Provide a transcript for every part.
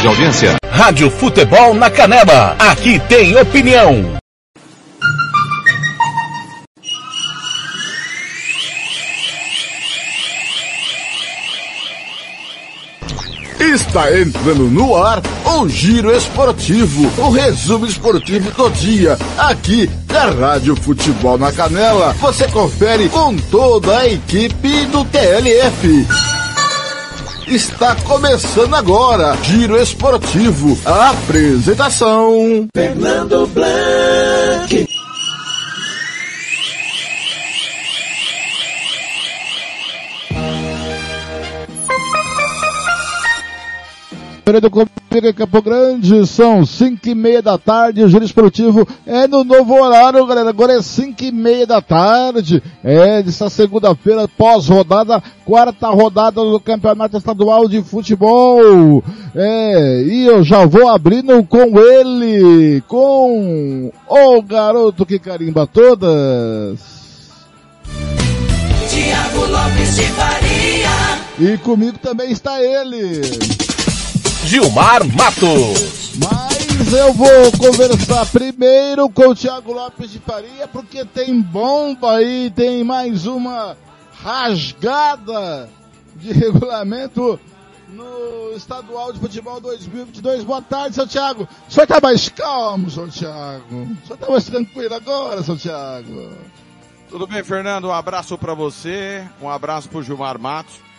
de audiência. Rádio Futebol na Canela. Aqui tem opinião. Está entrando no ar o Giro Esportivo, o resumo esportivo do dia, aqui da Rádio Futebol na Canela. Você confere com toda a equipe do TLF. Está começando agora, Giro Esportivo, a apresentação. Fernando Blanc. Do Comigo em Campo Grande, são 5 e meia da tarde, o Giro Esportivo é no novo horário, galera, agora é 5 e meia da tarde, é dessa segunda-feira, pós-rodada, quarta rodada do Campeonato Estadual de Futebol, é, e eu já vou abrindo com ele, com o garoto que carimba todas. Tiago Lopes de Faria. E comigo também está ele. Gilmar Matos. Mas eu vou conversar primeiro com o Thiago Lopes de Faria, porque tem bomba aí, tem mais uma rasgada de regulamento no Estadual de Futebol 2022. Boa tarde, seu Thiago. O senhor tá mais calmo, seu Thiago? O senhor tá mais tranquilo agora, seu Thiago? Tudo bem, Fernando? Um abraço para você, um abraço pro Gilmar Matos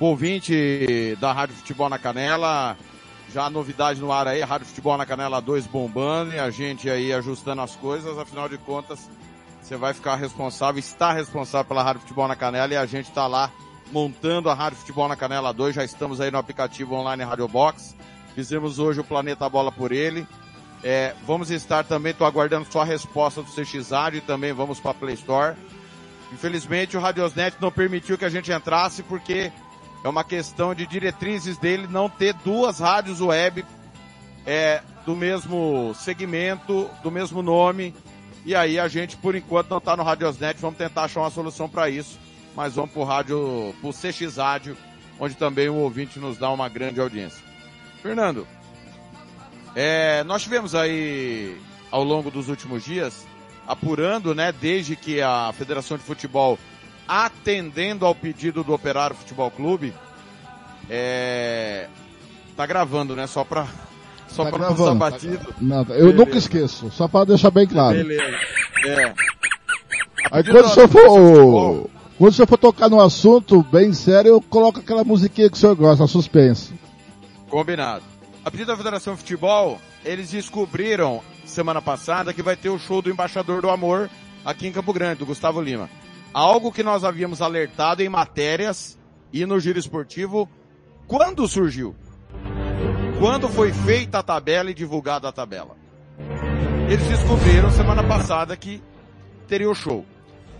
ouvinte da Rádio Futebol na Canela. Já novidade no ar aí, Rádio Futebol na Canela 2 bombando e a gente aí ajustando as coisas. Afinal de contas, você vai ficar responsável, está responsável pela Rádio Futebol na Canela e a gente está lá montando a Rádio Futebol na Canela 2. Já estamos aí no aplicativo online Rádio Box. Fizemos hoje o Planeta Bola por ele. É, vamos estar também, estou aguardando só a resposta do CXAD e também vamos para a Play Store. Infelizmente o Radiosnet não permitiu que a gente entrasse porque é uma questão de diretrizes dele não ter duas rádios web é, do mesmo segmento, do mesmo nome. E aí a gente, por enquanto, não está no Radiosnet, vamos tentar achar uma solução para isso. Mas vamos para o rádio, pro CX Rádio, onde também o ouvinte nos dá uma grande audiência. Fernando, é, nós tivemos aí, ao longo dos últimos dias, apurando, né, desde que a Federação de Futebol atendendo ao pedido do Operário Futebol Clube, é... tá gravando, né? Só pra, só Tá pra gravando, passar tá batido. Não, eu Beleza. nunca esqueço, só para deixar bem claro. Beleza. É. Aí quando o senhor for, quando o senhor for tocar no assunto bem sério, eu coloco aquela musiquinha que o senhor gosta, suspense. Combinado. A pedido da Federação de Futebol, eles descobriram semana passada que vai ter o show do Embaixador do Amor aqui em Campo Grande, do Gustavo Lima. Algo que nós havíamos alertado em matérias e no giro esportivo quando surgiu. Quando foi feita a tabela e divulgada a tabela. Eles descobriram semana passada que teria o show.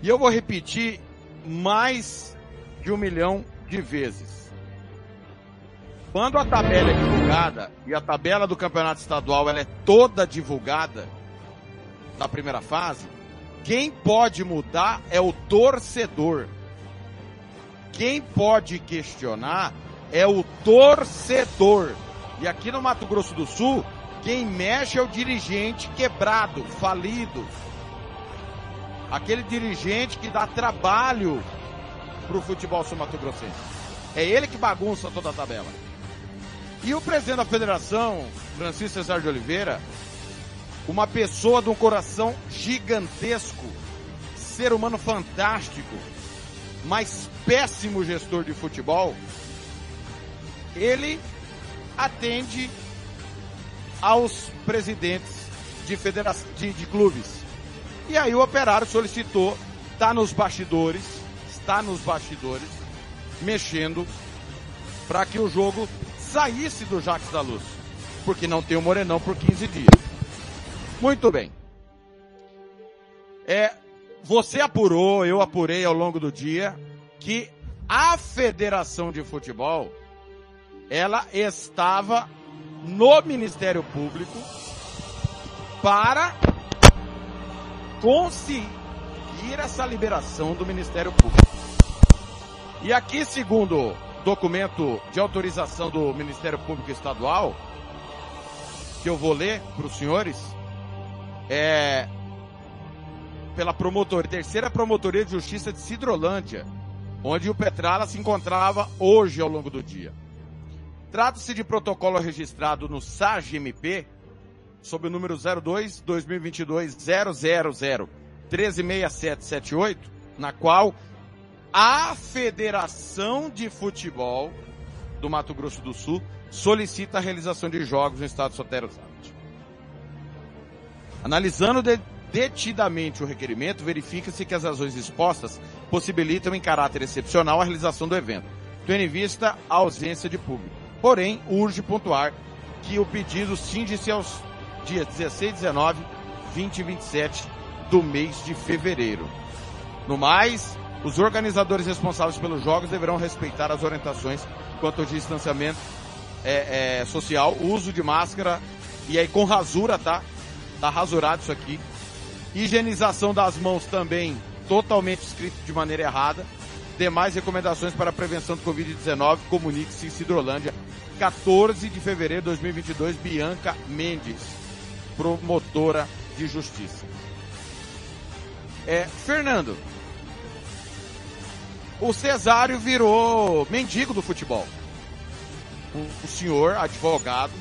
E eu vou repetir mais de um milhão de vezes. Quando a tabela é divulgada, e a tabela do campeonato estadual ela é toda divulgada da primeira fase, quem pode mudar é o torcedor. Quem pode questionar é o torcedor. E aqui no Mato Grosso do Sul, quem mexe é o dirigente quebrado, falido. Aquele dirigente que dá trabalho pro futebol sul-mato-grossense. É ele que bagunça toda a tabela. E o presidente da federação, Francisco Cesar de Oliveira, uma pessoa de um coração gigantesco, ser humano fantástico, mas péssimo gestor de futebol, ele atende aos presidentes de, federa de, de clubes. E aí o operário solicitou, está nos bastidores, está nos bastidores, mexendo para que o jogo saísse do Jacques da Luz. Porque não tem o Morenão por 15 dias. Muito bem. É, você apurou, eu apurei ao longo do dia que a Federação de Futebol ela estava no Ministério Público para conseguir essa liberação do Ministério Público. E aqui, segundo documento de autorização do Ministério Público Estadual, que eu vou ler para os senhores, é pela promotoria, terceira promotoria de justiça de Cidrolândia, onde o Petrala se encontrava hoje ao longo do dia. Trata-se de protocolo registrado no SAGMP, sob o número 02 2022 000 136778, na qual a Federação de Futebol do Mato Grosso do Sul solicita a realização de jogos no estado Zabit. Analisando de, detidamente o requerimento, verifica-se que as razões expostas possibilitam em caráter excepcional a realização do evento, tendo em vista a ausência de público. Porém, urge pontuar que o pedido cinge-se aos dias 16, 19, 20 e 27 do mês de fevereiro. No mais, os organizadores responsáveis pelos jogos deverão respeitar as orientações quanto ao distanciamento é, é, social, uso de máscara e aí com rasura, tá? Tá rasurado isso aqui. Higienização das mãos também totalmente escrito de maneira errada. Demais recomendações para a prevenção do Covid-19, comunique-se em Cidrolândia, 14 de fevereiro de 2022, Bianca Mendes, promotora de justiça. É, Fernando, o Cesário virou mendigo do futebol. O, o senhor, advogado,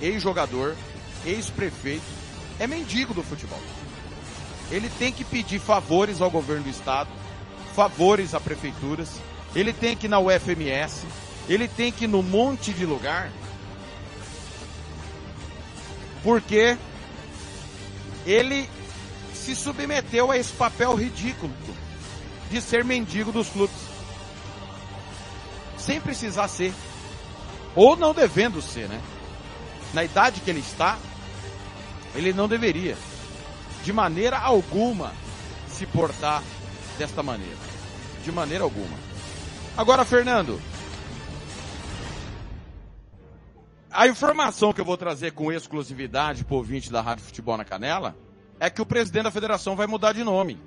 ex-jogador, ex-prefeito, é mendigo do futebol. Ele tem que pedir favores ao governo do estado, favores a prefeituras, ele tem que ir na UFMS, ele tem que ir no monte de lugar, porque ele se submeteu a esse papel ridículo de ser mendigo dos clubes. Sem precisar ser. Ou não devendo ser, né? Na idade que ele está, ele não deveria, de maneira alguma, se portar desta maneira. De maneira alguma. Agora, Fernando, a informação que eu vou trazer com exclusividade para o ouvinte da Rádio Futebol na Canela é que o presidente da federação vai mudar de nome.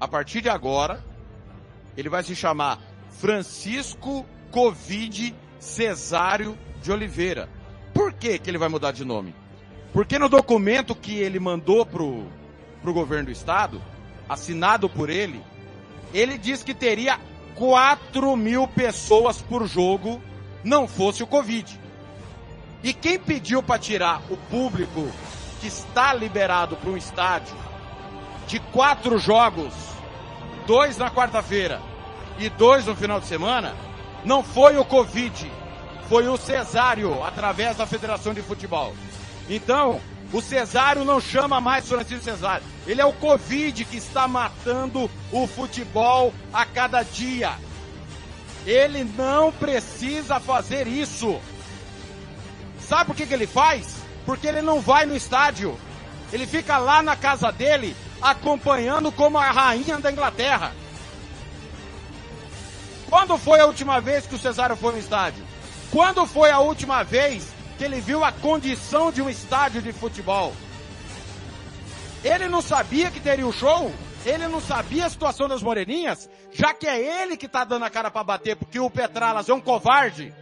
A partir de agora, ele vai se chamar Francisco Covid Cesário de Oliveira. Por que, que ele vai mudar de nome? Porque no documento que ele mandou pro, pro governo do estado, assinado por ele, ele diz que teria 4 mil pessoas por jogo, não fosse o Covid. E quem pediu para tirar o público que está liberado para um estádio de quatro jogos, dois na quarta-feira e dois no final de semana, não foi o Covid, foi o Cesário, através da Federação de Futebol. Então, o Cesário não chama mais Francisco Cesário. Ele é o Covid que está matando o futebol a cada dia. Ele não precisa fazer isso. Sabe por que, que ele faz? Porque ele não vai no estádio. Ele fica lá na casa dele, acompanhando como a rainha da Inglaterra. Quando foi a última vez que o Cesário foi no estádio? Quando foi a última vez que ele viu a condição de um estádio de futebol? Ele não sabia que teria o show? Ele não sabia a situação das moreninhas? Já que é ele que está dando a cara para bater, porque o Petralas é um covarde.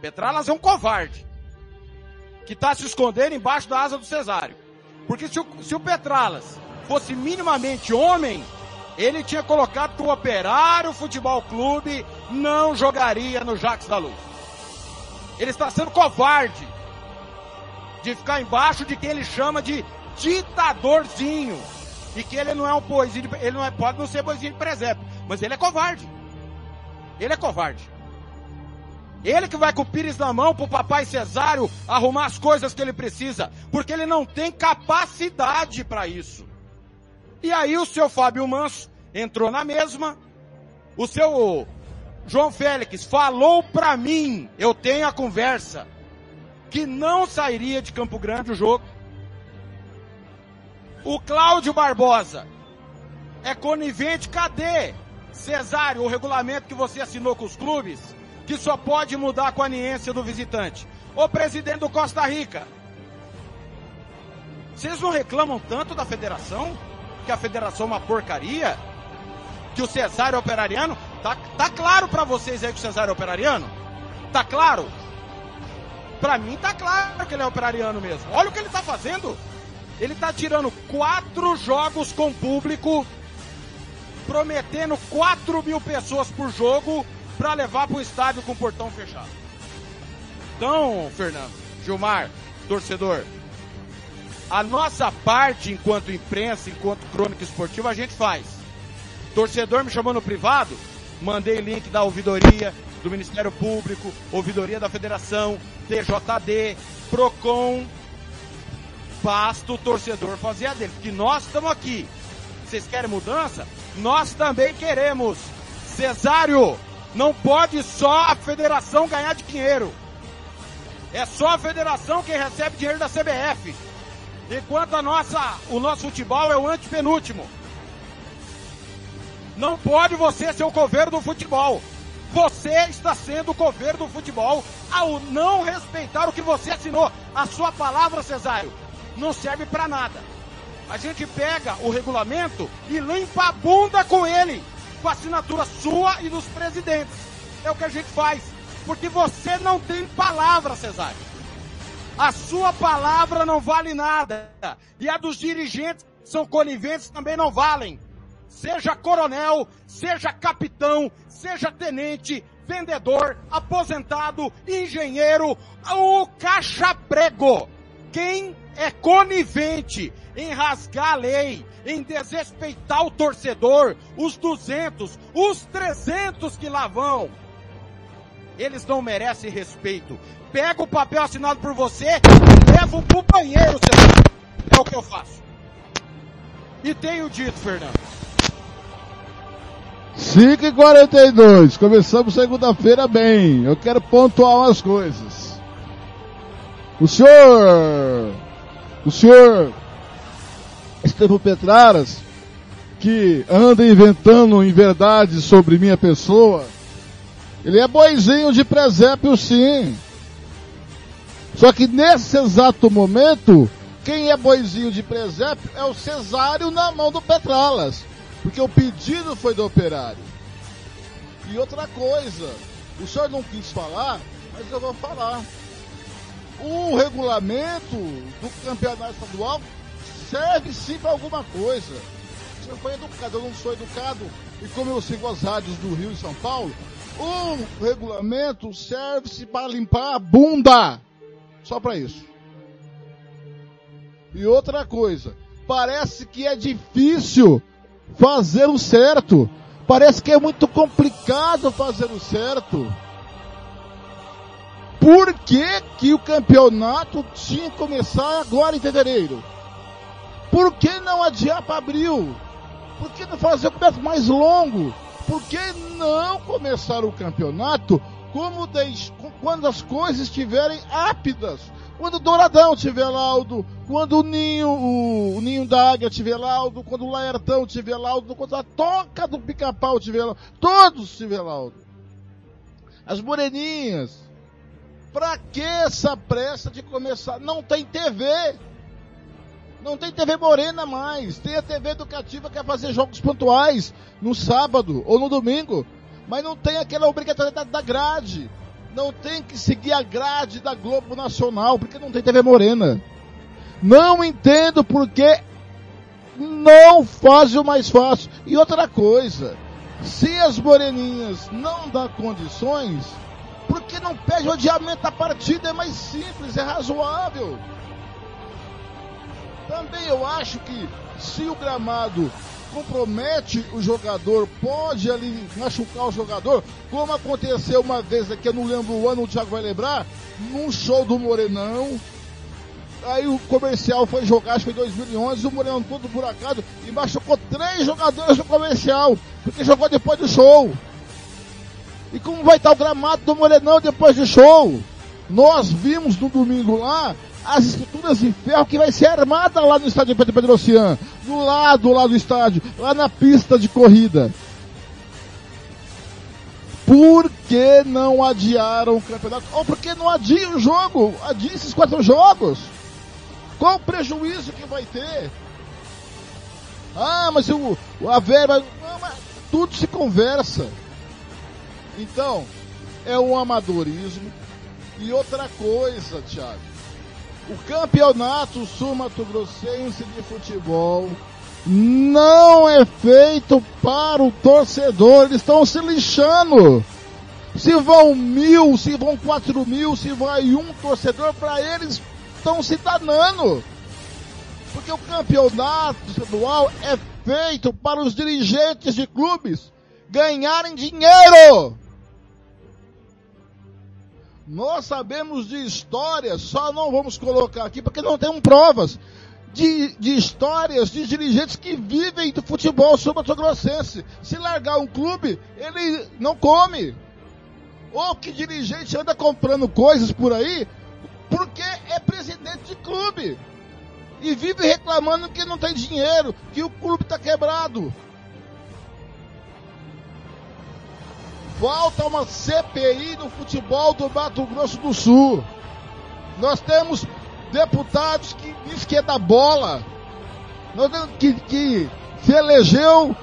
Petralas é um covarde. Que está se escondendo embaixo da asa do Cesário. Porque se o, se o Petralas fosse minimamente homem, ele tinha colocado que o Operário Futebol Clube não jogaria no Jacques da Luz. Ele está sendo covarde de ficar embaixo de quem ele chama de ditadorzinho. E que ele não é um poesia, ele não é, pode não ser poesia de presépio, mas ele é covarde. Ele é covarde. Ele que vai com o pires na mão pro papai Cesário arrumar as coisas que ele precisa, porque ele não tem capacidade para isso. E aí o seu Fábio Manso entrou na mesma. O seu João Félix falou para mim, eu tenho a conversa, que não sairia de Campo Grande o jogo. O Cláudio Barbosa é conivente, cadê? Cesário, o regulamento que você assinou com os clubes, que só pode mudar com a aniência do visitante. O presidente do Costa Rica. Vocês não reclamam tanto da federação? Que a federação é uma porcaria? Que o Cesário é operariano? Tá, tá claro pra vocês aí que o Cesário é operariano? Tá claro? Pra mim tá claro que ele é operariano mesmo. Olha o que ele tá fazendo. Ele tá tirando quatro jogos com público, prometendo 4 mil pessoas por jogo pra levar pro estádio com o portão fechado. Então, Fernando, Gilmar, torcedor, a nossa parte enquanto imprensa, enquanto crônica esportiva, a gente faz. Torcedor me chamou no privado, mandei link da ouvidoria do Ministério Público, ouvidoria da Federação, TJD, Procon, basta o torcedor fazer a dele, porque nós estamos aqui. Vocês querem mudança? Nós também queremos. Cesário, não pode só a federação ganhar dinheiro. É só a federação quem recebe dinheiro da CBF. Enquanto a nossa, o nosso futebol é o antepenúltimo. Não pode você ser o coveiro do futebol. Você está sendo o coveiro do futebol ao não respeitar o que você assinou. A sua palavra, Cesário, não serve para nada. A gente pega o regulamento e limpa a bunda com ele, com a assinatura sua e dos presidentes. É o que a gente faz. Porque você não tem palavra, Cesário. A sua palavra não vale nada. E a dos dirigentes são coniventes também não valem. Seja coronel, seja capitão, seja tenente, vendedor, aposentado, engenheiro, o caixa prego. Quem é conivente em rasgar a lei, em desrespeitar o torcedor, os 200, os 300 que lá vão, eles não merecem respeito pego o papel assinado por você e levo pro banheiro, seu. É o que eu faço. E tenho dito, Fernando. 5 e 42 começamos segunda-feira bem. Eu quero pontuar umas coisas. O senhor, o senhor Estevão Petraras, que anda inventando inverdades sobre minha pessoa, ele é boizinho de presépio sim. Só que nesse exato momento, quem é boizinho de presépio é o Cesário na mão do Petralas. Porque o pedido foi do operário. E outra coisa, o senhor não quis falar, mas eu vou falar. O regulamento do campeonato estadual serve sim para alguma coisa. O senhor foi educado, eu não sou educado, e como eu sigo as rádios do Rio e São Paulo, o regulamento serve-se para limpar a bunda só para isso. E outra coisa, parece que é difícil fazer o certo. Parece que é muito complicado fazer o certo. Por que, que o campeonato tinha que começar agora em fevereiro? Por que não adiar para abril? Por que não fazer o campeonato mais longo? Por que não começar o campeonato como quando as coisas estiverem ápidas. Quando o Douradão tiver laudo, quando o Ninho, o, o Ninho da Águia tiver laudo, quando o Laertão tiver laudo, quando a Toca do Pica-Pau tiver laudo, todos tiver laudo. As Moreninhas. Pra que essa pressa de começar? Não tem TV. Não tem TV Morena mais. Tem a TV educativa que quer fazer jogos pontuais no sábado ou no domingo mas não tem aquela obrigatoriedade da grade. Não tem que seguir a grade da Globo Nacional, porque não tem TV Morena. Não entendo porque não faz o mais fácil. E outra coisa, se as moreninhas não dão condições, por que não pede o adiamento da partida? É mais simples, é razoável. Também eu acho que se o gramado compromete o jogador, pode ali machucar o jogador, como aconteceu uma vez aqui, eu não lembro o ano, o Thiago vai lembrar, num show do Morenão. Aí o comercial foi jogar, acho que foi em 2011, o Morenão todo buracado e machucou três jogadores do comercial, porque jogou depois do show. E como vai estar o gramado do Morenão depois do show? Nós vimos no domingo lá as estruturas de ferro que vai ser armada lá no estádio Pedro Pedrocian, do lado lá do estádio, lá na pista de corrida. Por que não adiaram o campeonato? Ou por que não adiam o jogo? Adia esses quatro jogos. Qual o prejuízo que vai ter? Ah, mas o, a verba. Não, mas tudo se conversa. Então, é um amadorismo. E outra coisa, Thiago. O campeonato sul-mato-grossense de futebol não é feito para o torcedor. Eles estão se lixando. Se vão mil, se vão quatro mil, se vai um torcedor, para eles estão se danando. Porque o campeonato estadual é feito para os dirigentes de clubes ganharem dinheiro. Nós sabemos de histórias, só não vamos colocar aqui porque não temos provas de, de histórias de dirigentes que vivem do futebol sul-mato-grossense. Se largar um clube, ele não come. Ou que dirigente anda comprando coisas por aí porque é presidente de clube. E vive reclamando que não tem dinheiro, que o clube está quebrado. Falta uma CPI no futebol do Mato Grosso do Sul. Nós temos deputados que diz que é da bola. Nós temos que, que se elegeu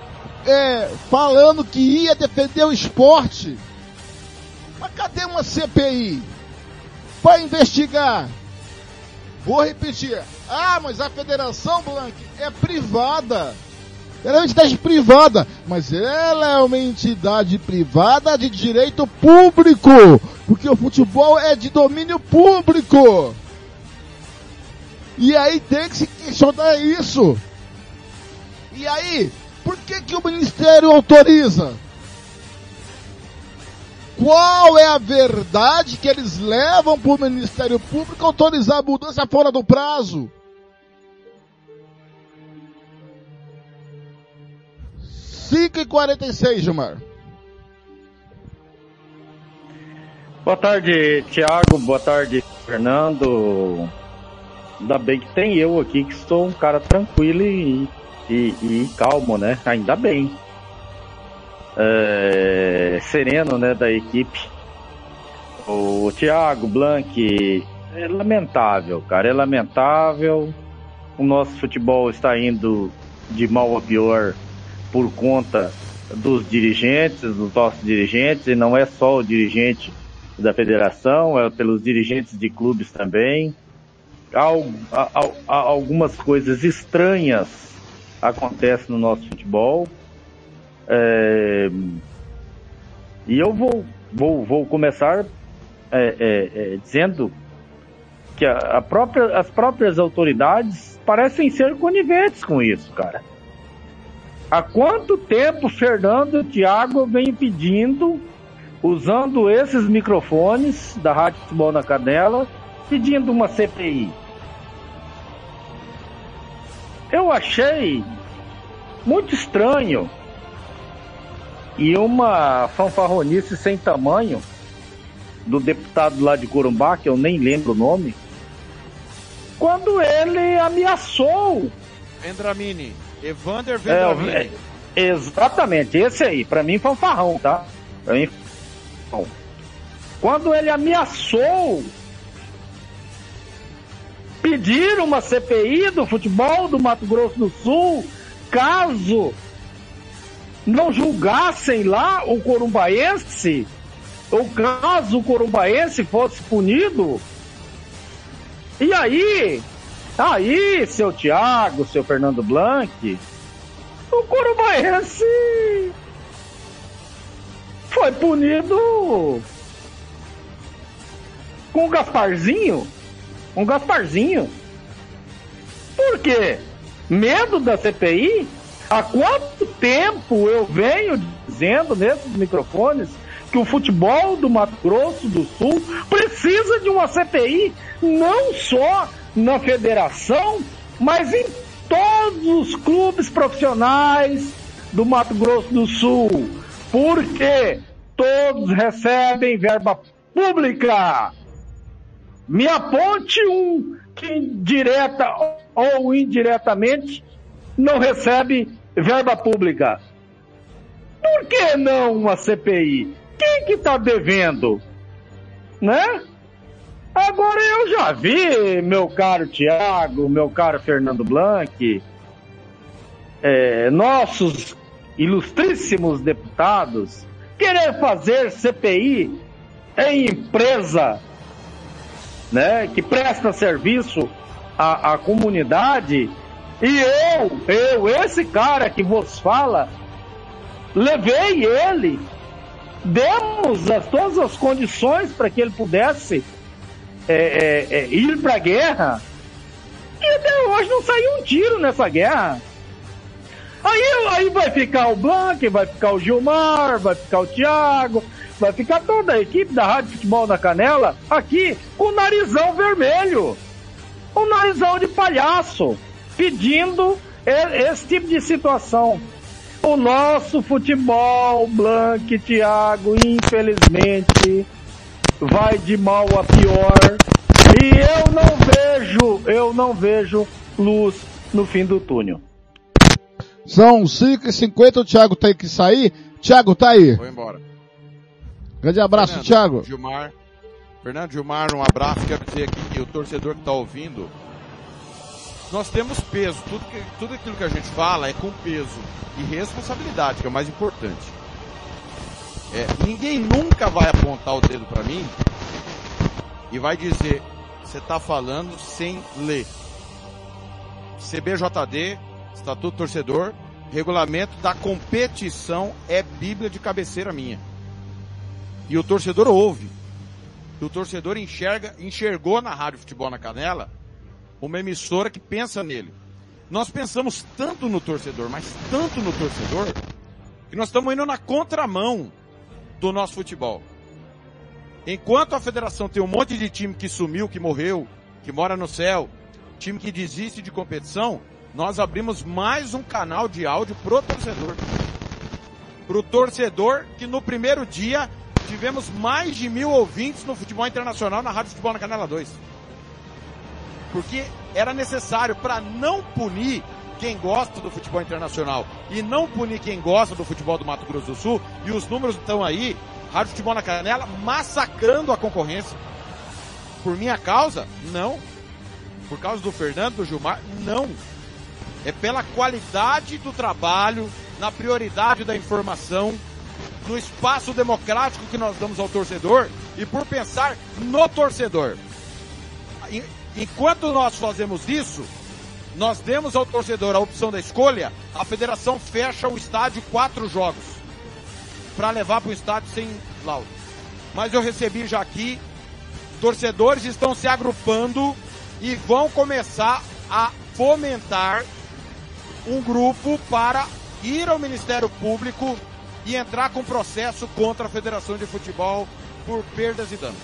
é, falando que ia defender o esporte. Mas cadê uma CPI para investigar? Vou repetir. Ah, mas a Federação Blanc é privada. Ela é uma entidade privada, mas ela é uma entidade privada de direito público, porque o futebol é de domínio público. E aí tem que se questionar isso. E aí, por que que o Ministério autoriza? Qual é a verdade que eles levam para o Ministério Público autorizar a mudança fora do prazo? 5 e 46 Gilmar. Boa tarde, Tiago. Boa tarde, Fernando. Ainda bem que tem eu aqui, que sou um cara tranquilo e, e, e calmo, né? Ainda bem. É, sereno, né, da equipe. O Thiago Blanc é lamentável, cara, é lamentável. O nosso futebol está indo de mal a pior por conta dos dirigentes, dos nossos dirigentes, e não é só o dirigente da federação, é pelos dirigentes de clubes também. Algumas coisas estranhas acontecem no nosso futebol. É, e eu vou, vou, vou começar é, é, é dizendo que a, a própria, as próprias autoridades parecem ser coniventes com isso, cara. Há quanto tempo Fernando Thiago vem pedindo, usando esses microfones da Rádio Futebol na Canela, pedindo uma CPI? Eu achei muito estranho e uma fanfarronice sem tamanho do deputado lá de Corumbá, que eu nem lembro o nome, quando ele ameaçou. Vendramini. Evander Vendramini. É, exatamente, esse aí. Pra mim foi um farrão, tá? Pra mim, quando ele ameaçou pedir uma CPI do futebol do Mato Grosso do Sul, caso não julgassem lá o corumbaense, ou caso o corumbaense fosse punido. E aí, Aí, seu Thiago, seu Fernando Blanc, o Corumbaense foi punido com o Gasparzinho. Um Gasparzinho. Por quê? Medo da CPI? Há quanto tempo eu venho dizendo nesses microfones que o futebol do Mato Grosso do Sul precisa de uma CPI não só na federação, mas em todos os clubes profissionais do Mato Grosso do Sul, porque todos recebem verba pública. Me aponte um que direta ou indiretamente não recebe verba pública. Por que não uma CPI? Quem que está devendo? Né? Agora eu já vi, meu caro Tiago, meu caro Fernando Blanc, é, nossos ilustríssimos deputados querer fazer CPI em empresa, né, que presta serviço à, à comunidade, e eu, eu, esse cara que vos fala, levei ele, demos as, todas as condições para que ele pudesse é, é, é, ir para a guerra, e até hoje não saiu um tiro nessa guerra. Aí, aí vai ficar o Blanc, vai ficar o Gilmar, vai ficar o Thiago, vai ficar toda a equipe da Rádio Futebol na Canela aqui com o narizão vermelho. O narizão de palhaço, pedindo esse tipo de situação. O nosso futebol, Blanc, Thiago, infelizmente, vai de mal a pior. E eu não vejo, eu não vejo luz no fim do túnel. São 5h50, o Thiago tem que sair. Thiago, tá aí. Vou embora. Grande abraço, Fernando, Thiago. Gilmar. Fernando Gilmar, um abraço. Quero dizer aqui que o torcedor que está ouvindo, nós temos peso. Tudo, que, tudo aquilo que a gente fala é com peso e responsabilidade, que é o mais importante. É, ninguém nunca vai apontar o dedo para mim e vai dizer, você está falando sem ler. CBJD, Estatuto Torcedor, regulamento da competição é Bíblia de cabeceira minha. E o torcedor ouve. E o torcedor enxerga, enxergou na Rádio Futebol na Canela uma emissora que pensa nele. Nós pensamos tanto no torcedor, mas tanto no torcedor, que nós estamos indo na contramão do nosso futebol. Enquanto a federação tem um monte de time que sumiu, que morreu, que mora no céu, time que desiste de competição, nós abrimos mais um canal de áudio pro torcedor. Pro torcedor que no primeiro dia tivemos mais de mil ouvintes no futebol internacional na Rádio Futebol na Canela 2. Porque era necessário para não punir quem gosta do futebol internacional e não punir quem gosta do futebol do Mato Grosso do Sul, e os números estão aí, Rádio Futebol na Canela massacrando a concorrência. Por minha causa? Não. Por causa do Fernando, do Gilmar? Não. É pela qualidade do trabalho, na prioridade da informação, no espaço democrático que nós damos ao torcedor e por pensar no torcedor. Enquanto nós fazemos isso, nós demos ao torcedor a opção da escolha, a federação fecha o estádio quatro jogos para levar para o estádio sem laudo. Mas eu recebi já aqui, torcedores estão se agrupando e vão começar a fomentar um grupo para ir ao Ministério Público e entrar com processo contra a Federação de Futebol por perdas e danos.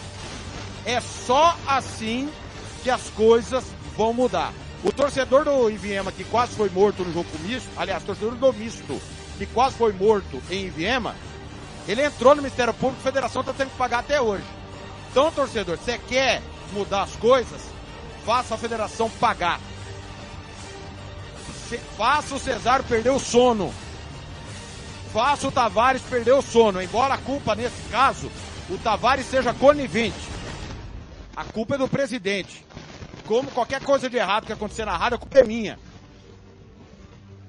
É só assim que as coisas vão mudar. O torcedor do Iviema, que quase foi morto no jogo com misto, aliás, torcedor do misto, que quase foi morto em Iviema, ele entrou no Ministério Público, a federação está tendo que pagar até hoje. Então, torcedor, você quer mudar as coisas? Faça a federação pagar. Faça o Cesário perder o sono. Faça o Tavares perder o sono. Embora a culpa, nesse caso, o Tavares seja conivente. A culpa é do presidente. Como qualquer coisa de errado que acontecer na rádio, a culpa é minha.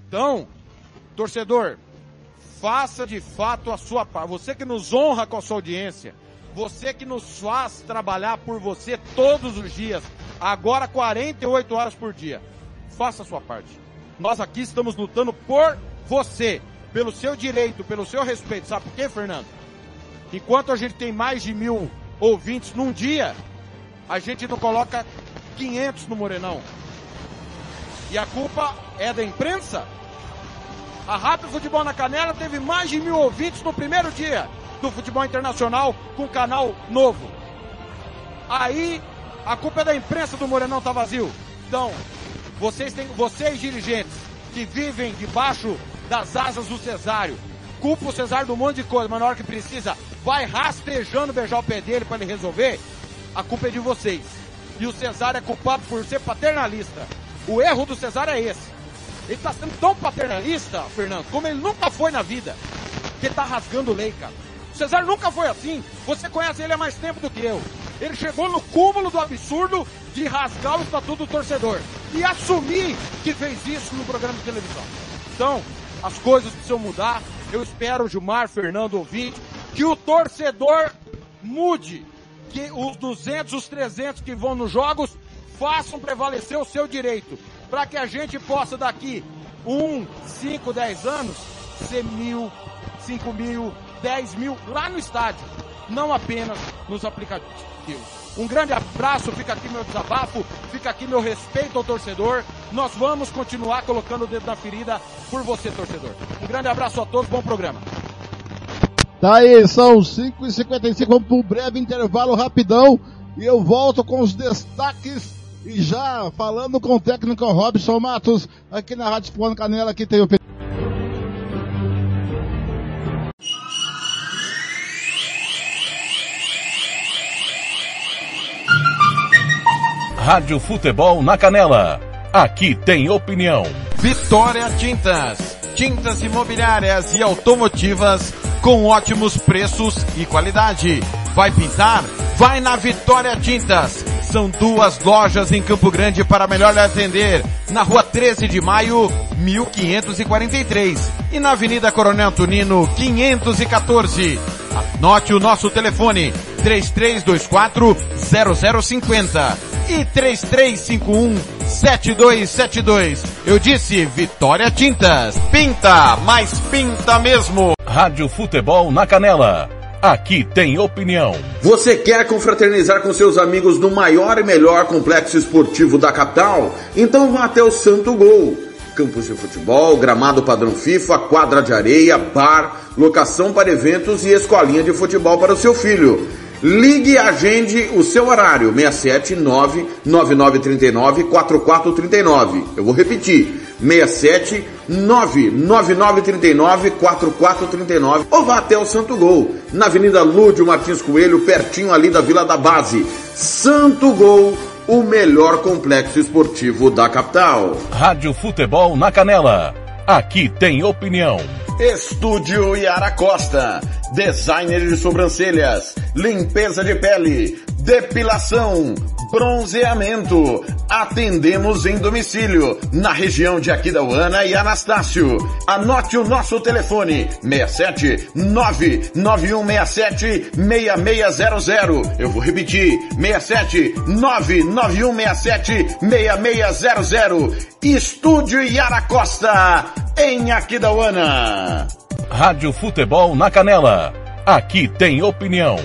Então, torcedor, faça de fato a sua parte. Você que nos honra com a sua audiência, você que nos faz trabalhar por você todos os dias, agora 48 horas por dia, faça a sua parte. Nós aqui estamos lutando por você, pelo seu direito, pelo seu respeito. Sabe por quê, Fernando? Enquanto a gente tem mais de mil ouvintes num dia, a gente não coloca 500 no Morenão. E a culpa é da imprensa? A Rádio Futebol na Canela teve mais de mil ouvintes no primeiro dia do futebol internacional com canal novo. Aí a culpa é da imprensa do Morenão tá vazio. Então, vocês têm, vocês dirigentes que vivem debaixo das asas do Cesário, culpa o Cesário de um monte de coisa, mas na hora que precisa, vai rastejando beijar o pé dele para ele resolver, a culpa é de vocês. E o Cesário é culpado por ser paternalista. O erro do Cesário é esse. Ele tá sendo tão paternalista, Fernando, como ele nunca foi na vida. Que tá rasgando lei, cara. O Cesário nunca foi assim. Você conhece ele há mais tempo do que eu. Ele chegou no cúmulo do absurdo de rasgar o estatuto do torcedor e assumir que fez isso no programa de televisão. Então, as coisas precisam mudar. Eu espero, Gilmar, Fernando, ouvinte, que o torcedor mude, que os 200, os 300 que vão nos jogos façam prevalecer o seu direito, para que a gente possa daqui um, cinco, dez anos ser mil, cinco mil, dez mil lá no estádio, não apenas nos aplicativos. Um grande abraço, fica aqui meu desabafo, fica aqui meu respeito ao torcedor. Nós vamos continuar colocando o dedo na ferida por você, torcedor. Um grande abraço a todos, bom programa. Tá aí, são 5h55, vamos para um breve intervalo rapidão e eu volto com os destaques e já falando com o técnico Robson Matos aqui na Rádio Futebol Canela, que tem o Rádio Futebol na Canela. Aqui tem opinião. Vitória Tintas. Tintas imobiliárias e automotivas com ótimos preços e qualidade. Vai pintar? Vai na Vitória Tintas. São duas lojas em Campo Grande para melhor atender. Na rua 13 de maio, 1543. E na Avenida Coronel Tunino, 514. Anote o nosso telefone, 3324 0050 e 3351 7272. Eu disse Vitória Tintas. Pinta, mas pinta mesmo. Rádio Futebol na Canela. Aqui tem opinião. Você quer confraternizar com seus amigos no maior e melhor complexo esportivo da capital? Então vá até o Santo Gol. Campos de futebol, gramado padrão FIFA, quadra de areia, bar, locação para eventos e escolinha de futebol para o seu filho. Ligue e agende o seu horário, 679 9939 4439. Eu vou repetir, 67 99939 4439 ou vá até o Santo Gol, na Avenida Lúdio Martins Coelho, pertinho ali da Vila da Base. Santo Gol, o melhor complexo esportivo da capital. Rádio Futebol na Canela. Aqui tem opinião. Estúdio Yara Costa, designer de sobrancelhas, limpeza de pele, depilação, bronzeamento. Atendemos em domicílio, na região de Aquidauana e Anastácio. Anote o nosso telefone, 67 99167 6600. Eu vou repetir, 67 99167 6600. Estúdio Yara Costa, em Aquidauana. Rádio Futebol na Canela. Aqui tem opinião.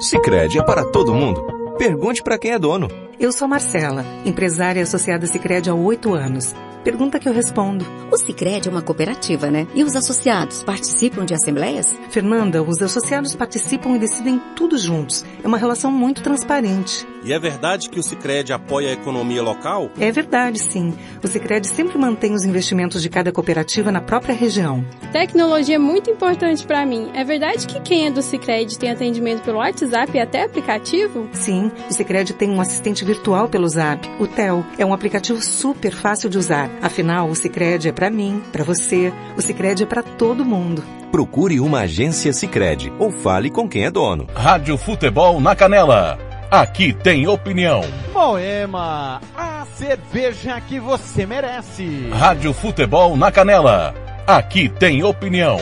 Sicredi é para todo mundo. Pergunte para quem é dono. Eu sou Marcela, empresária associada Sicredi há oito anos. Pergunta que eu respondo. O Sicredi é uma cooperativa, né? E os associados participam de assembleias? Fernanda, os associados participam e decidem tudo juntos. É uma relação muito transparente. E é verdade que o Sicredi apoia a economia local? É verdade, sim. O Sicredi sempre mantém os investimentos de cada cooperativa na própria região. Tecnologia é muito importante para mim. É verdade que quem é do Sicredi tem atendimento pelo WhatsApp e até aplicativo? Sim, o Sicredi tem um assistente virtual pelo Zap, o Tel. É um aplicativo super fácil de usar. Afinal, o Sicredi é para mim, para você. O Sicredi é para todo mundo. Procure uma agência Sicredi ou fale com quem é dono. Rádio Futebol na Canela. Aqui tem opinião. Moema, a cerveja que você merece. Rádio Futebol na Canela. Aqui tem opinião.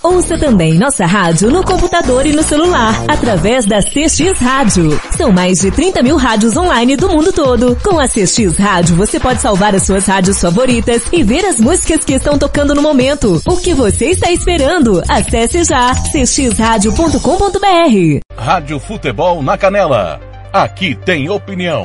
Ouça também nossa rádio no computador e no celular, através da CX Rádio. São mais de 30 mil rádios online do mundo todo. Com a CX Rádio, você pode salvar as suas rádios favoritas e ver as músicas que estão tocando no momento. O que você está esperando? Acesse já cxradio.com.br. Rádio Futebol na Canela. Aqui tem opinião.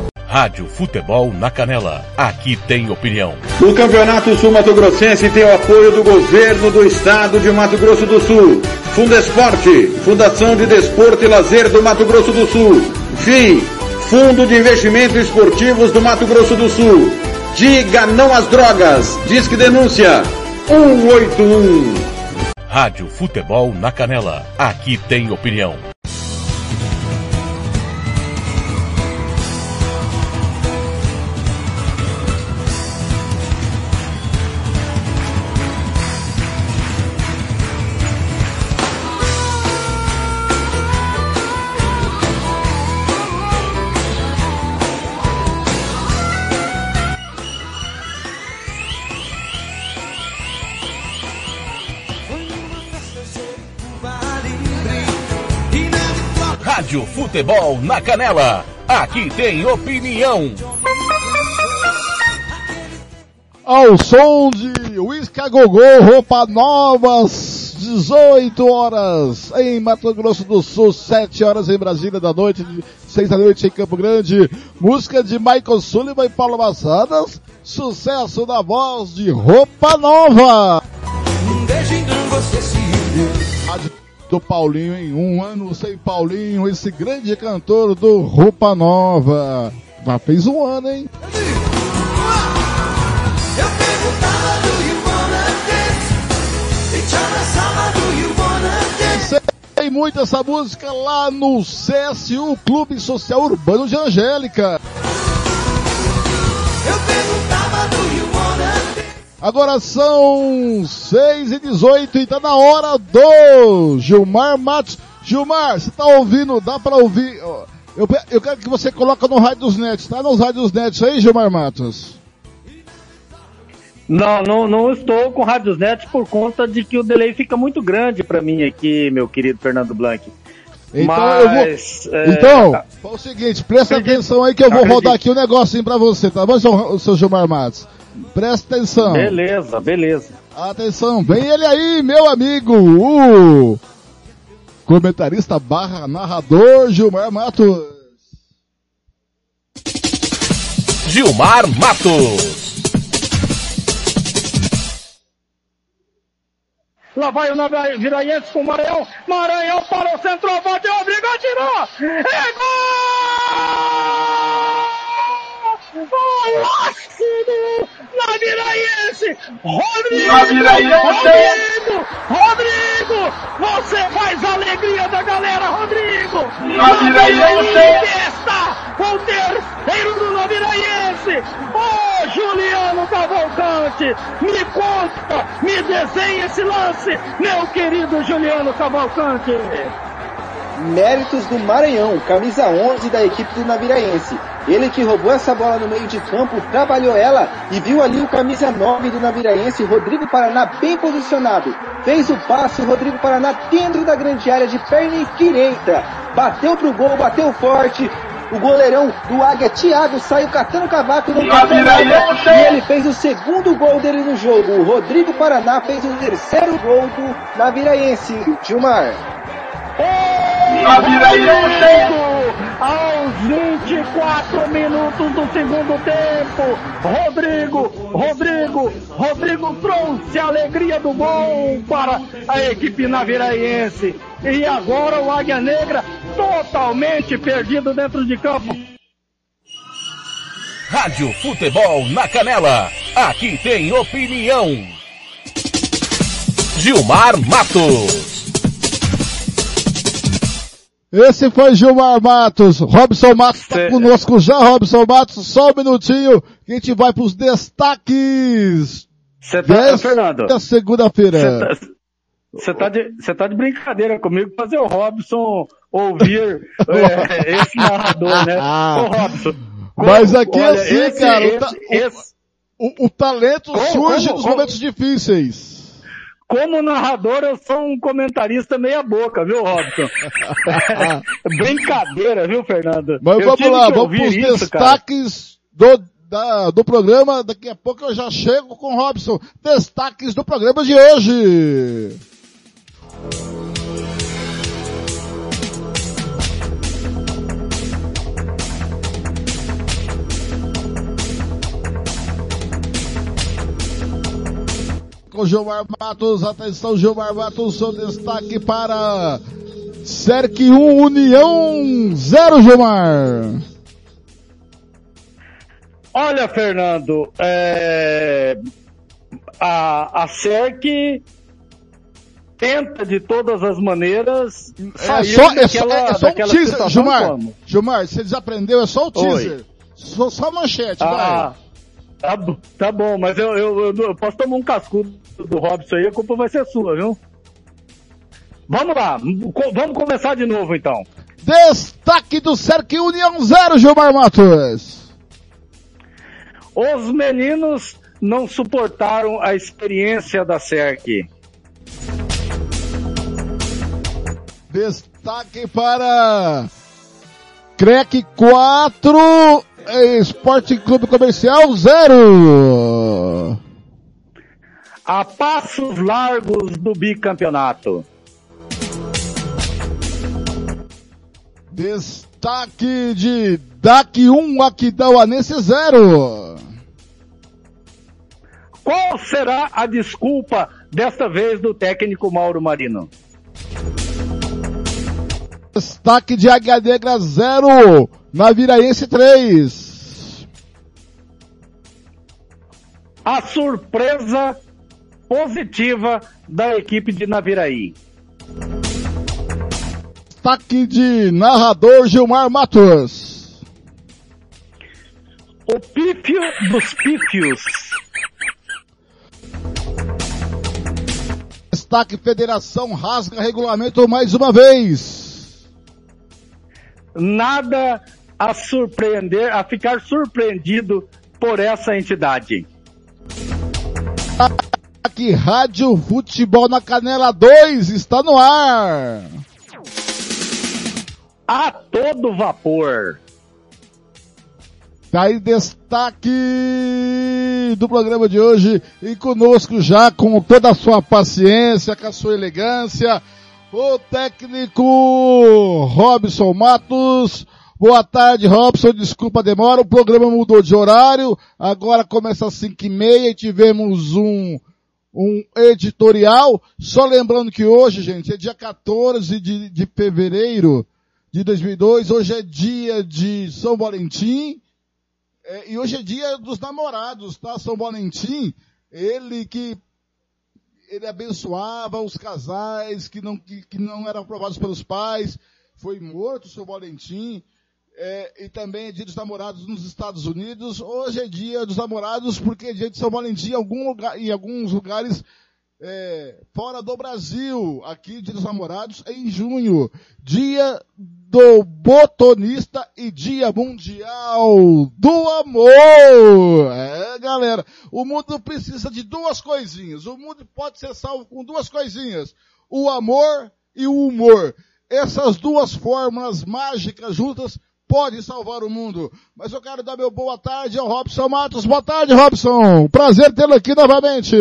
Rádio Futebol na Canela. Aqui tem opinião. O Campeonato Sul Mato Grossense tem o apoio do governo do estado de Mato Grosso do Sul. Fundesporte, Fundação de Desporto e Lazer do Mato Grosso do Sul. FII, Fundo de Investimentos Esportivos do Mato Grosso do Sul. Diga não às drogas. Disque denúncia 181. Rádio Futebol na Canela. Aqui tem opinião. Rádio Futebol na Canela. Aqui tem opinião. Ao som de Whisky Gogô, roupa novas, 18 horas em Mato Grosso do Sul, 7 horas em Brasília da noite, 6 da noite em Campo Grande. Música de Michael Sullivan e Paulo Massadas, sucesso da voz de Roupa Nova. Um beijo então você se Rádio do Paulinho em um ano sem Paulinho, esse grande cantor do Roupa Nova. Já fez um ano, hein? Tem muito essa música lá no CSU, Clube Social Urbano de Angélica. Eu Agora são 6 e 18 e tá na hora do Gilmar Matos. Gilmar, você tá ouvindo? Dá pra ouvir? Eu, eu quero que você coloque no Rádio dos Nets. Tá nos Rádios Nets aí, Gilmar Matos? Não, não, não estou com Rádios Net por conta de que o delay fica muito grande para mim aqui, meu querido Fernando Blanc. Então Mas, eu vou. é, então, é o seguinte, presta atenção aí que eu vou Acredito. rodar aqui um negocinho pra você, tá bom, seu, seu Gilmar Matos? Presta atenção. Beleza, beleza. Atenção, vem ele aí, meu amigo, o comentarista barra narrador Gilmar Matos. Gilmar Matos. Lá vai o Viraiense com o Maranhão. Maranhão para o centroavante. Obrigou a tirar. É gol! Golaço na Viraiense. Rodrigo! Rodrigo! Rodrigo! Você faz a alegria da galera, Rodrigo! Na Viraiense. Está o terceiro do Naviraense! Ô Juliano Cavalcante! Me conta, me desenha esse lance, meu querido Juliano Cavalcante! Méritos do Maranhão, camisa 11 da equipe do Naviraense. Ele que roubou essa bola no meio de campo, trabalhou ela e viu ali o camisa 9 do Naviraense, Rodrigo Paraná, bem posicionado. Fez o passe, Rodrigo Paraná dentro da grande área de perna direita. Bateu pro gol, bateu forte. O goleirão do Águia, Thiago, saiu catando cavaco no Naviraense! e ele fez o segundo gol dele no jogo. O Rodrigo Paraná fez o terceiro gol do Naviraense. Gilmar. Rodrigo, aos 24 minutos do segundo tempo, Rodrigo, Rodrigo, Rodrigo trouxe a alegria do gol para a equipe naviraense. E agora o Águia Negra totalmente perdido dentro de campo. Rádio Futebol na Canela. Aqui tem opinião. Gilmar Matos. Esse foi Gilmar Matos. Robson Matos tá conosco já, Robson Matos. Só um minutinho que a gente vai pros destaques. Você tá, desta Fernando? segunda-feira. Você tá, de, cê tá de brincadeira comigo fazer o Robson ouvir é, esse narrador, né? Ô Robson. Mas aqui é olha, assim, esse- cara. o, esse- o- esse- o- o talento Como, surge como, nos como? momentos difíceis. Como narrador, eu sou um comentarista meia boca, viu, Robson? Brincadeira, viu, Fernando? Mas Eu vamos lá, vamos isso, cara. destaques do, da- do programa. Daqui a pouco eu já chego com o Robson. Destaques do programa de hoje. Com Gilmar Matos, atenção Gilmar Matos, seu destaque para Cerc 1 União 0, Gilmar. Olha, Fernando, é, a, a SERC tenta de todas as maneiras É sair só, é só, daquela, é só um daquela teaser, situação Gilmar. como. Gilmar, você desaprendeu, é só o Oi. teaser. Só, só manchete, Ah, vai. Tá, tá bom, mas eu, eu, eu- posso tomar um cascudo do Robson aí, a culpa vai ser sua, viu? Vamos lá, vamos começar de novo então. Destaque do Cerc União 0, Gilmar Matos. Os meninos não suportaram a experiência da SERC. Destaque para Crec 4, Esporte Clube Comercial 0. A passos largos do bicampeonato. Destaque de DAC 1, Aquidauanense 0. Qual será a desculpa desta vez do técnico Mauro Marino? Destaque de Águia Negra 0, Naviraense 3. A surpresa positiva da equipe de Naviraí. Destaque de narrador Gilmar Matos. O pífio dos pífios. Destaque Federação rasga regulamento mais uma vez. Nada a surpreender, a ficar surpreendido por essa entidade. Aqui Rádio Futebol na Canela 2 está no ar. A todo vapor. Tá aí destaque do programa de hoje e conosco já com toda a sua paciência, com a sua elegância, o técnico Robson Matos. Boa tarde, Robson. Desculpa a demora. O programa mudou de horário. Agora começa às 5 e meia e tivemos um, um editorial. Só lembrando que hoje, gente, é dia 14 de, de fevereiro de 2002. Hoje é dia de São Valentim. É, e hoje é dia dos namorados, tá? São Valentim, ele que ele abençoava os casais que não, que, que não eram aprovados pelos pais. Foi morto São Valentim. É, e também é dia dos namorados nos Estados Unidos. Hoje é dia dos namorados porque é dia de São Valentim em, algum lugar, em alguns lugares é, fora do Brasil. Aqui, dia dos namorados, é em junho. Dia do botonista e dia mundial do amor. É, galera, o mundo precisa de duas coisinhas. O mundo pode ser salvo com duas coisinhas. O amor e o humor. Essas duas fórmulas mágicas juntas podem salvar o mundo. Mas eu quero dar meu boa tarde ao Robson Matos. Boa tarde, Robson. Prazer tê-lo aqui novamente.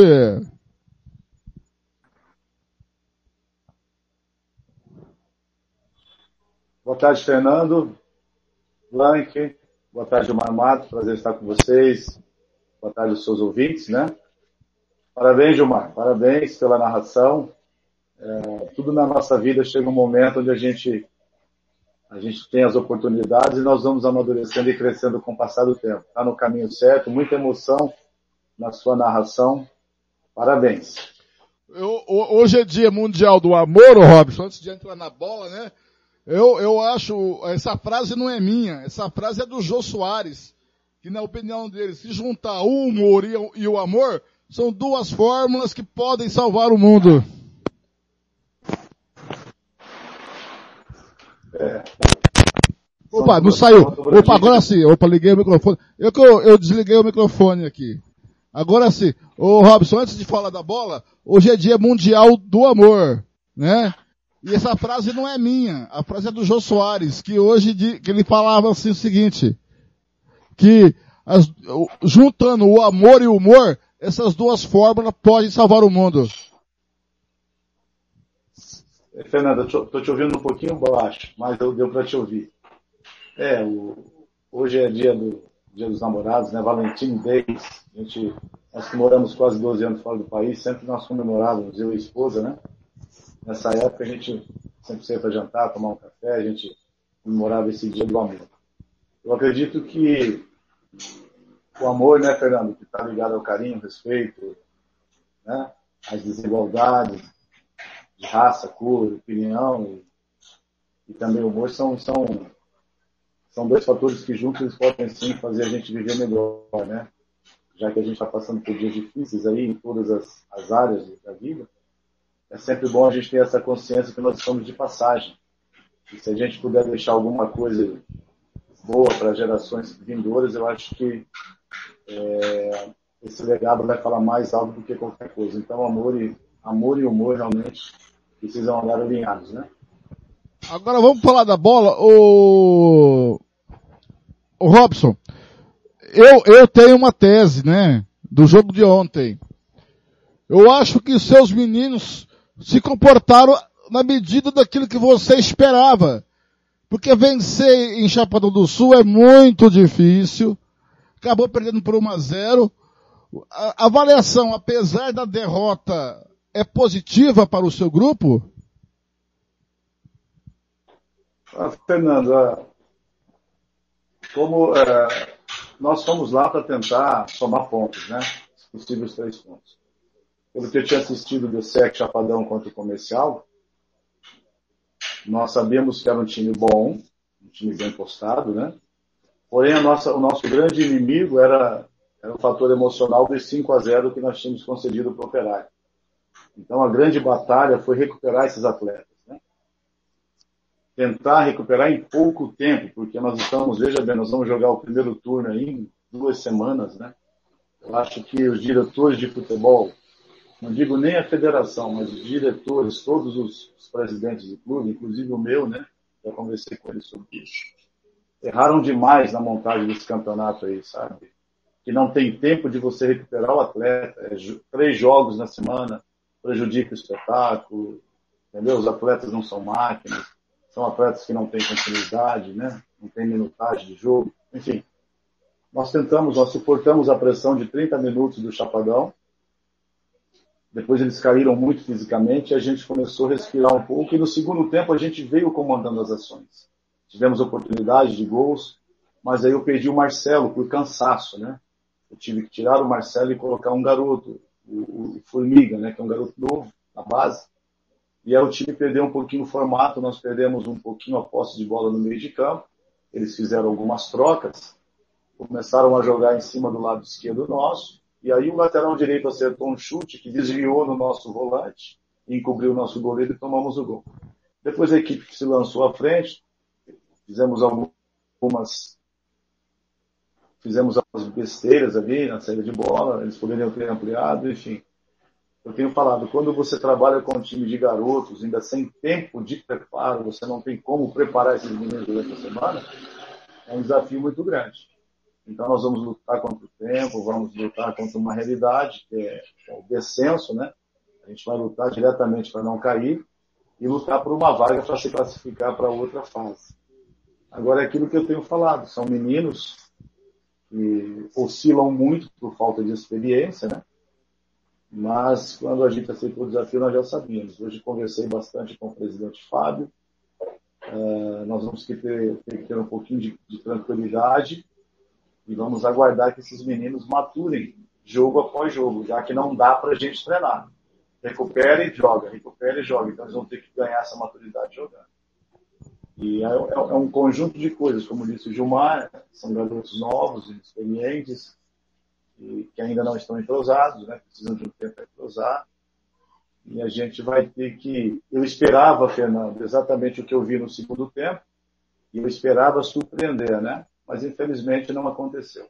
Boa tarde, Fernando. Blank. Boa tarde, Gilmar Matos. Prazer estar com vocês. Boa tarde aos seus ouvintes, né? Parabéns, Gilmar. Parabéns pela narração. É, tudo na nossa vida chega um momento onde a gente, a gente tem as oportunidades e nós vamos amadurecendo e crescendo com o passar do tempo. Está no caminho certo, muita emoção na sua narração. Parabéns. Eu, hoje é dia mundial do amor, Robson, antes de entrar na bola, né? Eu, eu acho, essa frase não é minha, essa frase é do Jô Soares, que na opinião dele, se juntar o humor e, e o amor, são duas fórmulas que podem salvar o mundo. Opa, não saiu. Opa, agora sim. Opa, liguei o microfone. Eu, que eu, eu desliguei o microfone aqui. Agora sim. Ô Robson, antes de falar da bola, hoje é dia mundial do amor, né? E essa frase não é minha, a frase é do Jô Soares, que hoje que ele falava assim o seguinte, que as- juntando o amor e o humor, essas duas fórmulas podem salvar o mundo. É, Fernanda, estou te ouvindo um pouquinho baixo, mas deu, deu para te ouvir. É, o- hoje é dia, do, dia dos namorados, né? Valentim Days. A gente, nós que moramos quase 12 anos fora do país, sempre nós comemorávamos, eu e a esposa, né? Nessa época a gente sempre saía para jantar, tomar um café, a gente comemorava esse dia do amor. Eu acredito que o amor, né, Fernando, que está ligado ao carinho, respeito, né? Às desigualdades, de raça, cor, opinião e, e também humor são, são, são dois fatores que juntos eles podem sim fazer a gente viver melhor, né? Já que a gente está passando por dias difíceis aí em todas as, as áreas da vida, é sempre bom a gente ter essa consciência que nós estamos de passagem. E se a gente puder deixar alguma coisa boa para gerações vindouras, eu acho que é, esse legado vai falar mais alto do que qualquer coisa. Então, amor e, amor e humor realmente precisam andar alinhados, né? Agora vamos falar da bola. O, o Robson, eu, eu tenho uma tese, né? Do jogo de ontem. Eu acho que seus meninos se comportaram na medida daquilo que você esperava. Porque vencer em Chapadão do Sul é muito difícil. Acabou perdendo por 1 a 0. A avaliação, apesar da derrota, é positiva para o seu grupo? Ah, Fernando, ah, como é, nós fomos lá para tentar somar pontos, né? Os possíveis três pontos. Pelo que eu tinha assistido do SEC Chapadão contra o Comercial, nós sabíamos que era um time bom, um time bem postado, né? Porém, nossa, o nosso grande inimigo era, era o fator emocional dos 5 a 0 que nós tínhamos concedido para o Operário. Então, a grande batalha foi recuperar esses atletas. Né? Tentar recuperar em pouco tempo, porque nós estamos, veja bem, nós vamos jogar o primeiro turno aí em duas semanas, né? Eu acho que os diretores de futebol, não digo nem a federação, mas os diretores, todos os, presidentes do clube, inclusive o meu, né? Já conversei com eles sobre isso. Erraram demais na montagem desse campeonato aí, sabe? Que não tem tempo de você recuperar o atleta. É, três jogos na semana prejudica o espetáculo, entendeu? Os atletas não são máquinas, são atletas que não têm continuidade, né? Não tem minutagem de jogo, enfim. Nós tentamos, nós suportamos a pressão de 30 minutos do Chapadão. Depois eles caíram muito fisicamente e a gente começou a respirar um pouco. E no segundo tempo a gente veio comandando as ações. Tivemos oportunidade de gols, mas aí eu perdi o Marcelo por cansaço, né? Eu tive que tirar o Marcelo e colocar um garoto, o, o Formiga, né? Que é um garoto novo na base. E aí o time perdeu um pouquinho o formato, nós perdemos um pouquinho a posse de bola no meio de campo. Eles fizeram algumas trocas, começaram a jogar em cima do lado esquerdo nosso, e aí o lateral direito acertou um chute que desviou no nosso volante, encobriu o nosso goleiro e tomamos o gol. Depois a equipe se lançou à frente, fizemos algumas fizemos algumas besteiras ali na saída de bola, eles poderiam ter ampliado, enfim. Eu tenho falado, quando você trabalha com um time de garotos, ainda sem tempo de preparo, você não tem como preparar esses meninos durante a semana, é um desafio muito grande. Então nós vamos lutar contra o tempo, vamos lutar contra uma realidade, que é, é o descenso, né? A gente vai lutar diretamente para não cair e lutar por uma vaga para se classificar para outra fase. Agora é aquilo que eu tenho falado, são meninos que oscilam muito por falta de experiência, né? Mas quando a gente aceitou o desafio, nós já sabíamos. Hoje conversei bastante com o presidente Fábio. Uh, nós vamos ter, ter que ter um pouquinho de, de, tranquilidade e vamos aguardar que esses meninos maturem jogo após jogo, já que não dá para a gente treinar. Recupera e joga, recupera e joga. Então eles vão ter que ganhar essa maturidade jogando. E é, é, é um conjunto de coisas, como disse o Gilmar, são garotos novos, experientes, e que ainda não estão entrosados, né? precisam de um tempo para entrosar. E a gente vai ter que. Eu esperava, Fernando, exatamente o que eu vi no segundo tempo, e eu esperava surpreender, né? Mas infelizmente não aconteceu.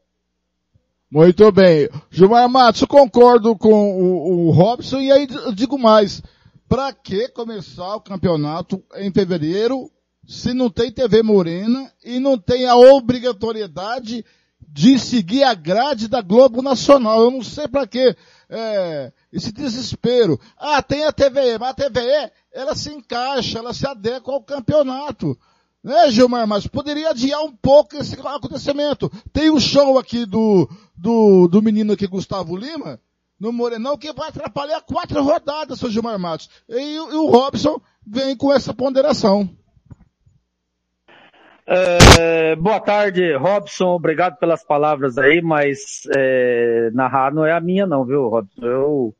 Muito bem. Gilmar Matos, concordo com o, o Robson, e aí digo mais. Para que começar o campeonato em fevereiro se não tem TV Morena e não tem a obrigatoriedade de seguir a grade da Globo Nacional. Eu não sei para que é, esse desespero. Ah, tem a TVE, mas a TVE, ela se encaixa, ela se adequa ao campeonato. Né, Gilmar? Mas poderia adiar um pouco esse acontecimento. Tem o um show aqui do, do, do menino aqui, Gustavo Lima, no Morenão, que vai atrapalhar quatro rodadas, seu Gilmar Matos. E, e o Robson vem com essa ponderação. É, boa tarde, Robson. Obrigado pelas palavras aí, mas é, narrar não é a minha, não, viu, Robson? Eu.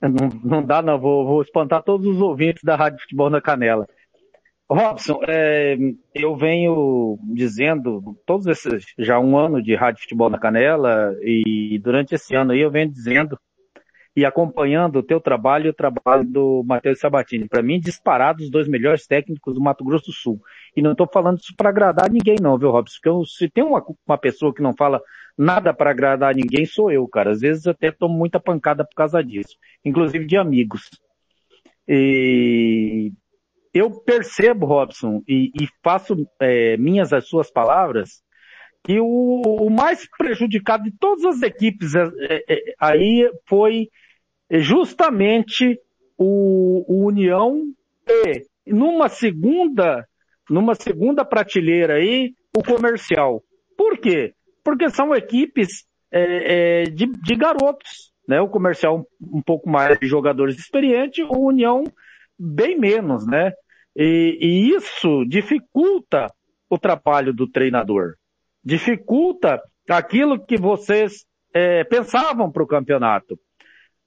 não, não, dá, não. Vou, vou, espantar todos os ouvintes da Rádio Futebol na Canela. Robson, é, eu venho dizendo, todos esses, já um ano de Rádio Futebol na Canela, e durante esse ano aí eu venho dizendo e acompanhando o teu trabalho e o trabalho do Matheus Sabatini. Para mim, disparado os dois melhores técnicos do Mato Grosso do Sul. E não estou falando isso para agradar ninguém, não, viu, Robson? Porque eu, se tem uma, uma pessoa que não fala nada para agradar ninguém, sou eu, cara. Às vezes eu até tomo muita pancada por causa disso, inclusive de amigos. E eu percebo, Robson, e, e faço é, minhas as suas palavras, que o, o mais prejudicado de todas as equipes é, é, é, aí foi justamente o, o União e numa segunda, numa segunda prateleira aí, o comercial. Por quê? Porque são equipes é, é, de, de garotos, né? O comercial um, um pouco mais de jogadores experientes, o União bem menos, né? E, e isso dificulta o trabalho do treinador. Dificulta aquilo que vocês é, pensavam para o campeonato.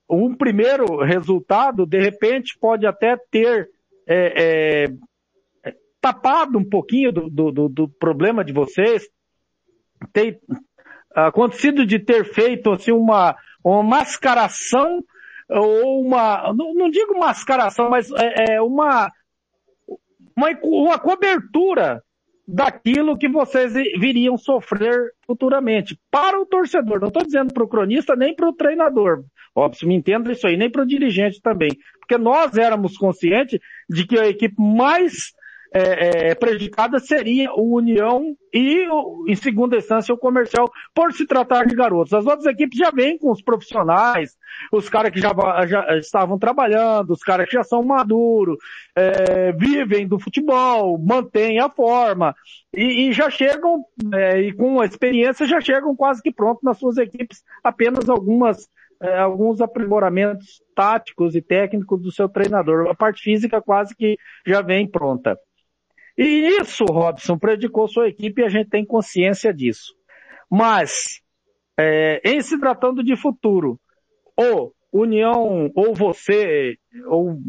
Um primeiro resultado, de repente, pode até ter é, é, tapado um pouquinho do, do, do problema de vocês, ter acontecido de ter feito assim uma, uma mascaração ou uma, não, não digo mascaração, mas é, é uma, uma, uma cobertura daquilo que vocês viriam sofrer futuramente. Para o torcedor, não estou dizendo para o cronista nem para o treinador. Óbvio, me entenda isso aí, nem para o dirigente também. Porque nós éramos conscientes de que a equipe mais é, é, prejudicada seria o União e, em segunda instância, o comercial, por se tratar de garotos. As outras equipes já vêm com os profissionais, os caras que já, já, estavam trabalhando, os caras que já são maduros, é, vivem do futebol, mantêm a forma e, e já chegam, é, e com a experiência, já chegam quase que prontos nas suas equipes, apenas algumas é, alguns aprimoramentos táticos e técnicos do seu treinador. A parte física quase que já vem pronta. E isso, Robson, predicou sua equipe e a gente tem consciência disso. Mas, é, em se tratando de futuro, ou União, ou você, ou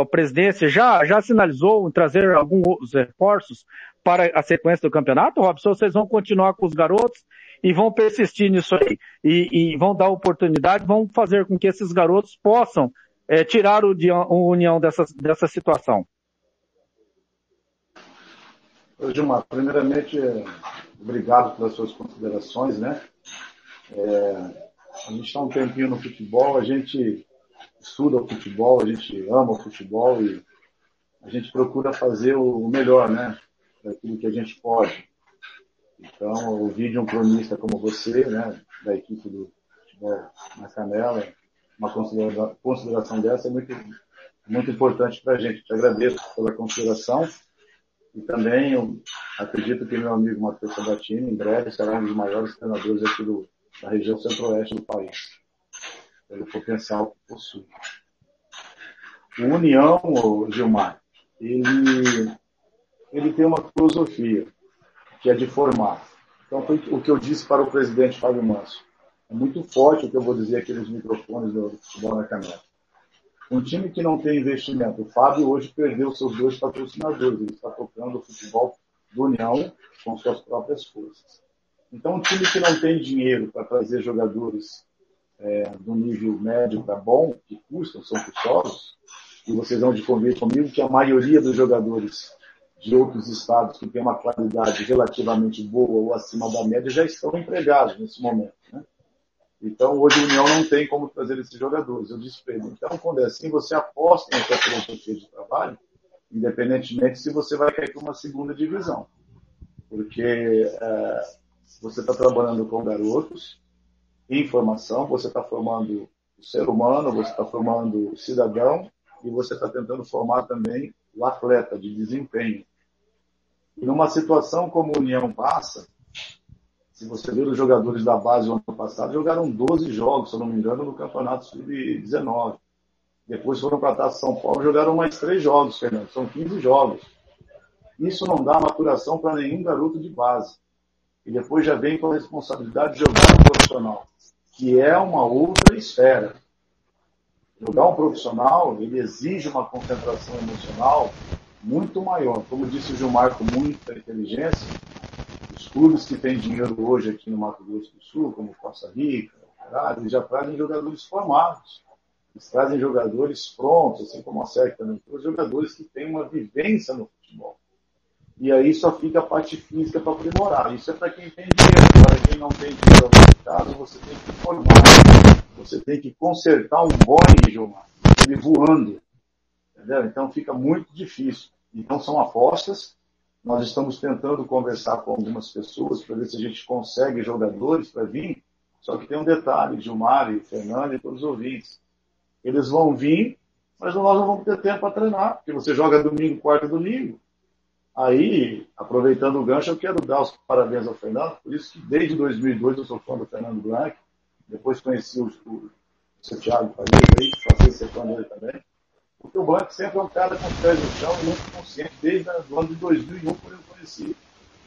a presidência já, já sinalizou em trazer alguns reforços para a sequência do campeonato, Robson? Vocês vão continuar com os garotos e vão persistir nisso aí? E, e vão dar oportunidade, vão fazer com que esses garotos possam é, tirar o, o União dessa, dessa situação? Gilmar, primeiramente, obrigado pelas suas considerações, né? É, a gente está um tempinho no futebol, a gente estuda o futebol, a gente ama o futebol e a gente procura fazer o melhor, né? Daquilo que a gente pode. Então, ouvir de um cronista como você, né? Da equipe do futebol na Canela, uma consideração dessa é muito, muito importante para a gente. Te agradeço pela consideração e também eu acredito que meu amigo Matheus Sabatini, em breve, será um dos maiores treinadores aqui do, da região centro-oeste do país, pelo potencial que possui. O União, Gilmar, ele, ele tem uma filosofia, que é de formar. Então, foi o que eu disse para o presidente Fábio Manso. É muito forte o que eu vou dizer aqui nos microfones do futebol na canela. Um time que não tem investimento. O Fábio hoje perdeu seus dois patrocinadores. Ele está tocando o futebol do União com suas próprias forças. Então, um time que não tem dinheiro para trazer jogadores é, do nível médio para bom, que custam, são custosos, e vocês vão de comigo que a maioria dos jogadores de outros estados que tem uma qualidade relativamente boa ou acima da média já estão empregados nesse momento. Né? Então, hoje a União não tem como trazer esses jogadores. Eu disse para ele, então, quando é assim, você aposta nessa filosofia de trabalho, independentemente se você vai cair para uma segunda divisão. Porque é, você está trabalhando com garotos, em formação, você está formando o ser humano, você está formando o cidadão e você está tentando formar também o atleta de desempenho. E numa situação como a União passa, se você ver os jogadores da base do ano passado, jogaram 12 jogos, se eu não me engano, no Campeonato Sub-19. Depois foram para a São Paulo jogaram mais três jogos, Fernando. São 15 jogos. Isso não dá maturação para nenhum garoto de base. E depois já vem com a responsabilidade de jogar no profissional, que é uma outra esfera. Jogar um profissional, ele exige uma concentração emocional muito maior. Como disse o Gilmar com muita inteligência, os clubes que têm dinheiro hoje aqui no Mato Grosso do Sul, como Costa Rica, eles já trazem jogadores formados. Eles trazem jogadores prontos, assim como a SEC também, os jogadores que têm uma vivência no futebol. E aí só fica a parte física para aprimorar. Isso é para quem tem dinheiro. Para quem não tem dinheiro, caso, você tem que formar. Você tem que consertar um Boeing, Gilmar, ele voando. Entendeu? Então fica muito difícil. Então são apostas. Nós estamos tentando conversar com algumas pessoas para ver se a gente consegue jogadores para vir. Só que tem um detalhe, Gilmar e Fernando e todos os ouvintes. Eles vão vir, mas nós não vamos ter tempo para treinar, porque você joga domingo, quarta e domingo. Aí, aproveitando o gancho, eu quero dar os parabéns ao Fernando, por isso que desde 2002 eu sou fã do Fernando Blanc, depois conheci o, o, o Thiago Faria, aí, a ser fã dele também. Porque o Blanc sempre é um cara com os pés no chão e muito consciente, desde o ano de 2001, quando eu conheci.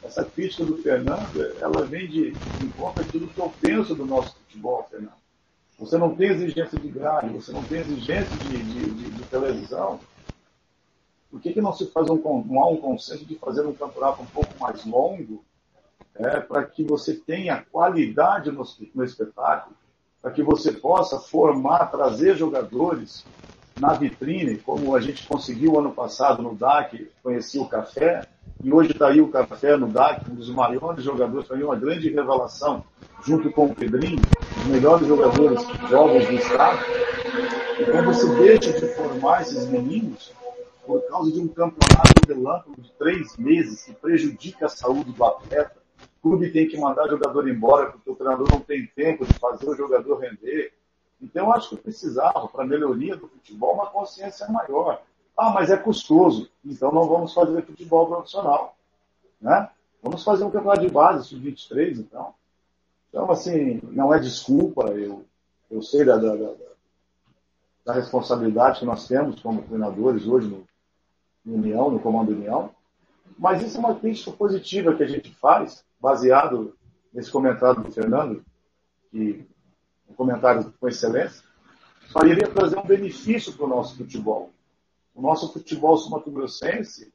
Essa crítica do Fernando, ela vem de encontro aquilo que eu penso do nosso futebol, Fernando. Você não tem exigência de grade, você não tem exigência de, de, de, de televisão. Por que, que não se faz um, não há um consenso de fazer um campeonato um pouco mais longo, é, para que você tenha qualidade no, no espetáculo, para que você possa formar, trazer jogadores na vitrine, como a gente conseguiu ano passado no DAC, conheci o Café, e hoje está aí o Café no DAC, um dos maiores jogadores, mim uma grande revelação, junto com o Pedrinho, os melhores jogadores jovens do estado. Então você deixa de formar esses meninos por causa de um campeonato relâmpago de três meses que prejudica a saúde do atleta. O clube tem que mandar jogador embora porque o treinador não tem tempo de fazer o jogador render. Então, eu acho que precisava, para a melhoria do futebol, uma consciência maior. Ah, mas é custoso. Então, não vamos fazer futebol profissional. Né? Vamos fazer um campeonato de base, sub-23, então. Então, assim, não é desculpa, eu, eu sei da, da, da, da responsabilidade que nós temos como treinadores hoje no, no União, no Comando União, mas isso é uma crítica positiva que a gente faz, baseado nesse comentário do Fernando, que um comentário com excelência, só iria trazer um benefício para o nosso futebol. O nosso futebol sumatogrossense,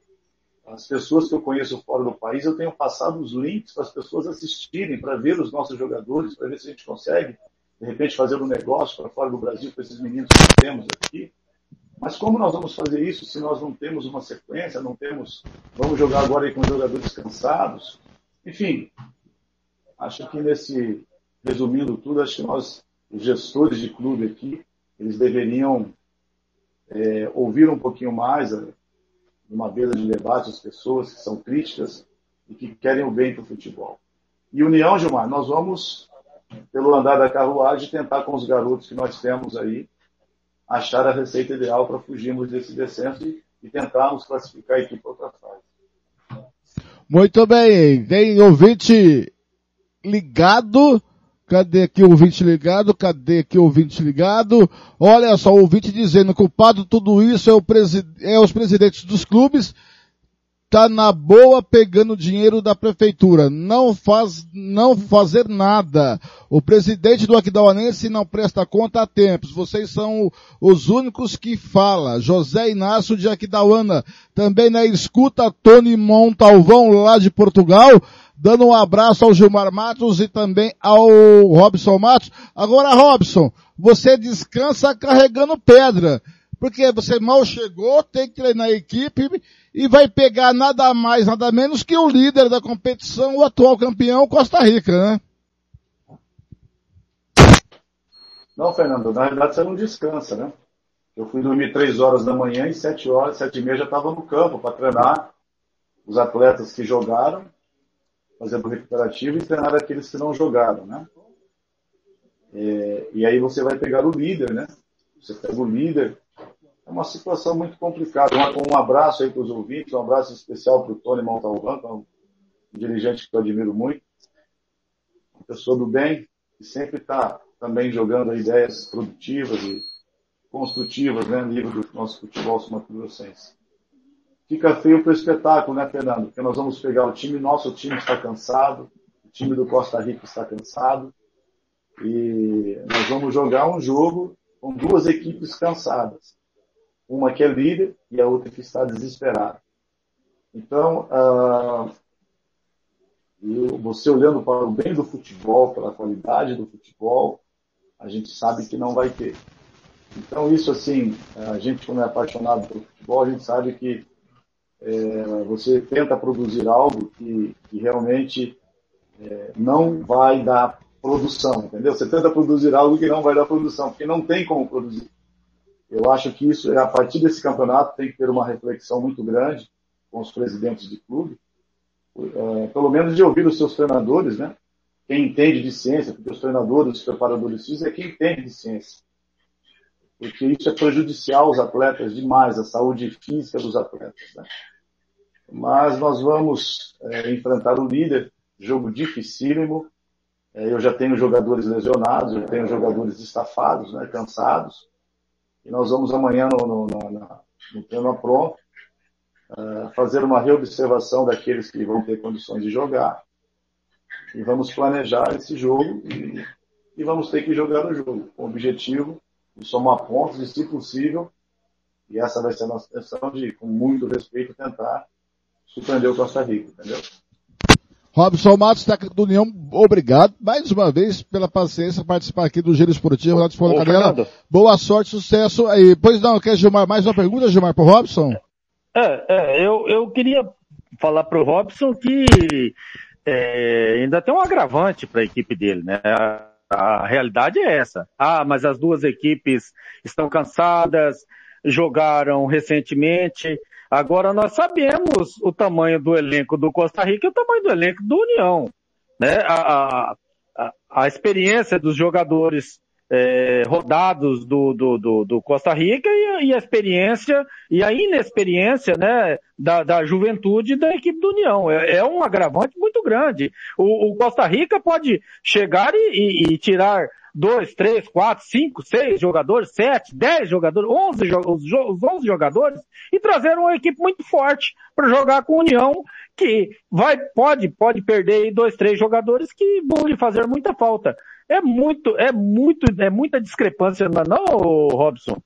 as pessoas que eu conheço fora do país, eu tenho passado os links para as pessoas assistirem, para ver os nossos jogadores, para ver se a gente consegue, de repente, fazer um negócio para fora do Brasil com esses meninos que temos aqui. Mas como nós vamos fazer isso se nós não temos uma sequência, não temos. Vamos jogar agora aí com jogadores cansados? Enfim, acho que nesse. Resumindo tudo, acho que nós, os gestores de clube aqui, eles deveriam é, ouvir um pouquinho mais numa mesa de debate as pessoas que são críticas e que querem o bem para o futebol. E União, Gilmar, nós vamos, pelo andar da carruagem, tentar com os garotos que nós temos aí, achar a receita ideal para fugirmos desse descenso e, e tentarmos classificar a equipe para outra fase. Muito bem, tem ouvinte ligado. Cadê aqui o ouvinte ligado? Cadê aqui o ouvinte ligado? Olha só, o ouvinte dizendo, culpado tudo isso é, o presi é os presidentes dos clubes tá na boa pegando dinheiro da prefeitura, não faz, não fazer nada. O presidente do Aquidauanense não presta conta há tempos. Vocês são os únicos que fala. José Inácio de Aquidauana, também na escuta Tony Montalvão lá de Portugal, dando um abraço ao Gilmar Matos e também ao Robson Matos. Agora, Robson, você descansa carregando pedra porque você mal chegou, tem que treinar a equipe e vai pegar nada mais, nada menos que o líder da competição, o atual campeão Costa Rica, né? Não, Fernando, na realidade você não descansa, né? Eu fui dormir três horas da manhã e sete horas, sete e meia já estava no campo para treinar os atletas que jogaram, fazendo recuperativo e treinar aqueles que não jogaram, né? É, e aí você vai pegar o líder, né? Você pega o líder, é uma situação muito complicada. Um, um abraço aí para os ouvintes, um abraço especial para o Tony Montalvão, que é um dirigente que eu admiro muito, uma pessoa do bem, que sempre está também jogando ideias produtivas e construtivas né, nível do nosso futebol sumatogrossense. Fica feio para o espetáculo, né, Fernando? Porque nós vamos pegar o time, nosso time está cansado, o time do Costa Rica está cansado, e nós vamos jogar um jogo com duas equipes cansadas uma que é líder e a outra que está desesperada. Então, uh, você olhando para o bem do futebol, pela qualidade do futebol, a gente sabe que não vai ter. Então, isso assim, a gente, como é apaixonado pelo futebol, a gente sabe que é, você tenta produzir algo que, que realmente é, não vai dar produção, entendeu? Você tenta produzir algo que não vai dar produção, porque não tem como produzir. Eu acho que isso, a partir desse campeonato, tem que ter uma reflexão muito grande com os presidentes de clube, é, pelo menos de ouvir os seus treinadores, né? Quem entende de ciência, porque os treinadores, os preparadores físicos é quem entende de ciência. Porque isso é prejudicial aos atletas demais, a saúde física dos atletas. Né? Mas nós vamos é, enfrentar o líder, jogo dificílimo. É, eu já tenho jogadores lesionados, eu tenho jogadores estafados, né, cansados. E nós vamos amanhã no, no, no, plano pronto uh, fazer uma reobservação daqueles que vão ter condições de jogar e vamos planejar esse jogo e, e vamos ter que jogar o jogo com o objetivo de somar pontos e, se possível, e essa vai ser a nossa intenção de, com muito respeito, tentar surpreender o Costa Rica, entendeu? Robson Matos, técnico do União, obrigado mais uma vez pela paciência participar aqui do Giro Esportivo lá de Fora Canela. Boa sorte, sucesso aí. Pois não, quer Gilmar, mais uma pergunta, Gilmar, pro Robson? É, é eu, eu queria falar pro Robson que é, ainda tem um agravante para a equipe dele, né? A, a, realidade é essa. Ah, mas as duas equipes estão cansadas, jogaram recentemente. Agora nós sabemos o tamanho do elenco do Costa Rica e o tamanho do elenco do União, né? A, a, a experiência dos jogadores é, rodados do, do, do, do, Costa Rica e a, e a, experiência e a inexperiência né, da, da juventude da equipe do União. É, é um agravante muito grande. O, o, Costa Rica pode chegar e, e, e tirar dois, três, quatro, cinco, seis jogadores, sete, dez jogadores, onze, os, onze jogadores e trazer uma equipe muito forte para jogar com a União que vai, pode, pode perder dois, três jogadores que vão lhe fazer muita falta. É muito, é muito, é muita discrepância, não, é não Robson?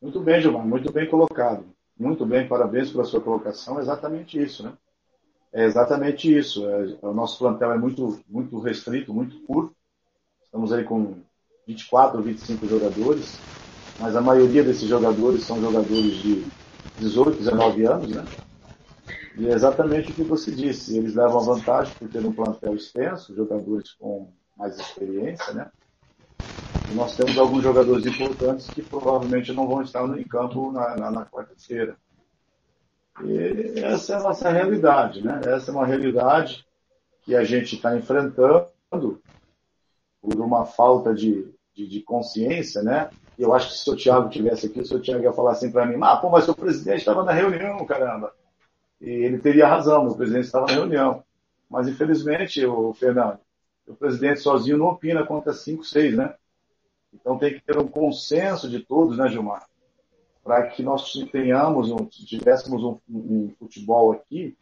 Muito bem, Gilmar, muito bem colocado. Muito bem, parabéns pela sua colocação. É exatamente isso, né? É exatamente isso. É, o nosso plantel é muito, muito restrito, muito curto. Estamos aí com 24, 25 jogadores, mas a maioria desses jogadores são jogadores de 18, 19 anos, né? E é exatamente o que você disse. Eles levam vantagem por ter um plantel extenso, jogadores com mais experiência, né? E nós temos alguns jogadores importantes que provavelmente não vão estar em campo na, na, na quarta-feira. E essa é a nossa realidade, né? Essa é uma realidade que a gente está enfrentando por uma falta de, de, de, consciência, né? Eu acho que se o Thiago tivesse aqui, o seu Thiago ia falar assim para mim, ah, pô, mas o presidente estava na reunião, caramba. E ele teria razão, o presidente estava na reunião. Mas, infelizmente, o Fernando, o presidente sozinho não opina contra 5, 6, né? Então tem que ter um consenso de todos, né, Gilmar? Para que nós tenhamos, tivéssemos um, um futebol aqui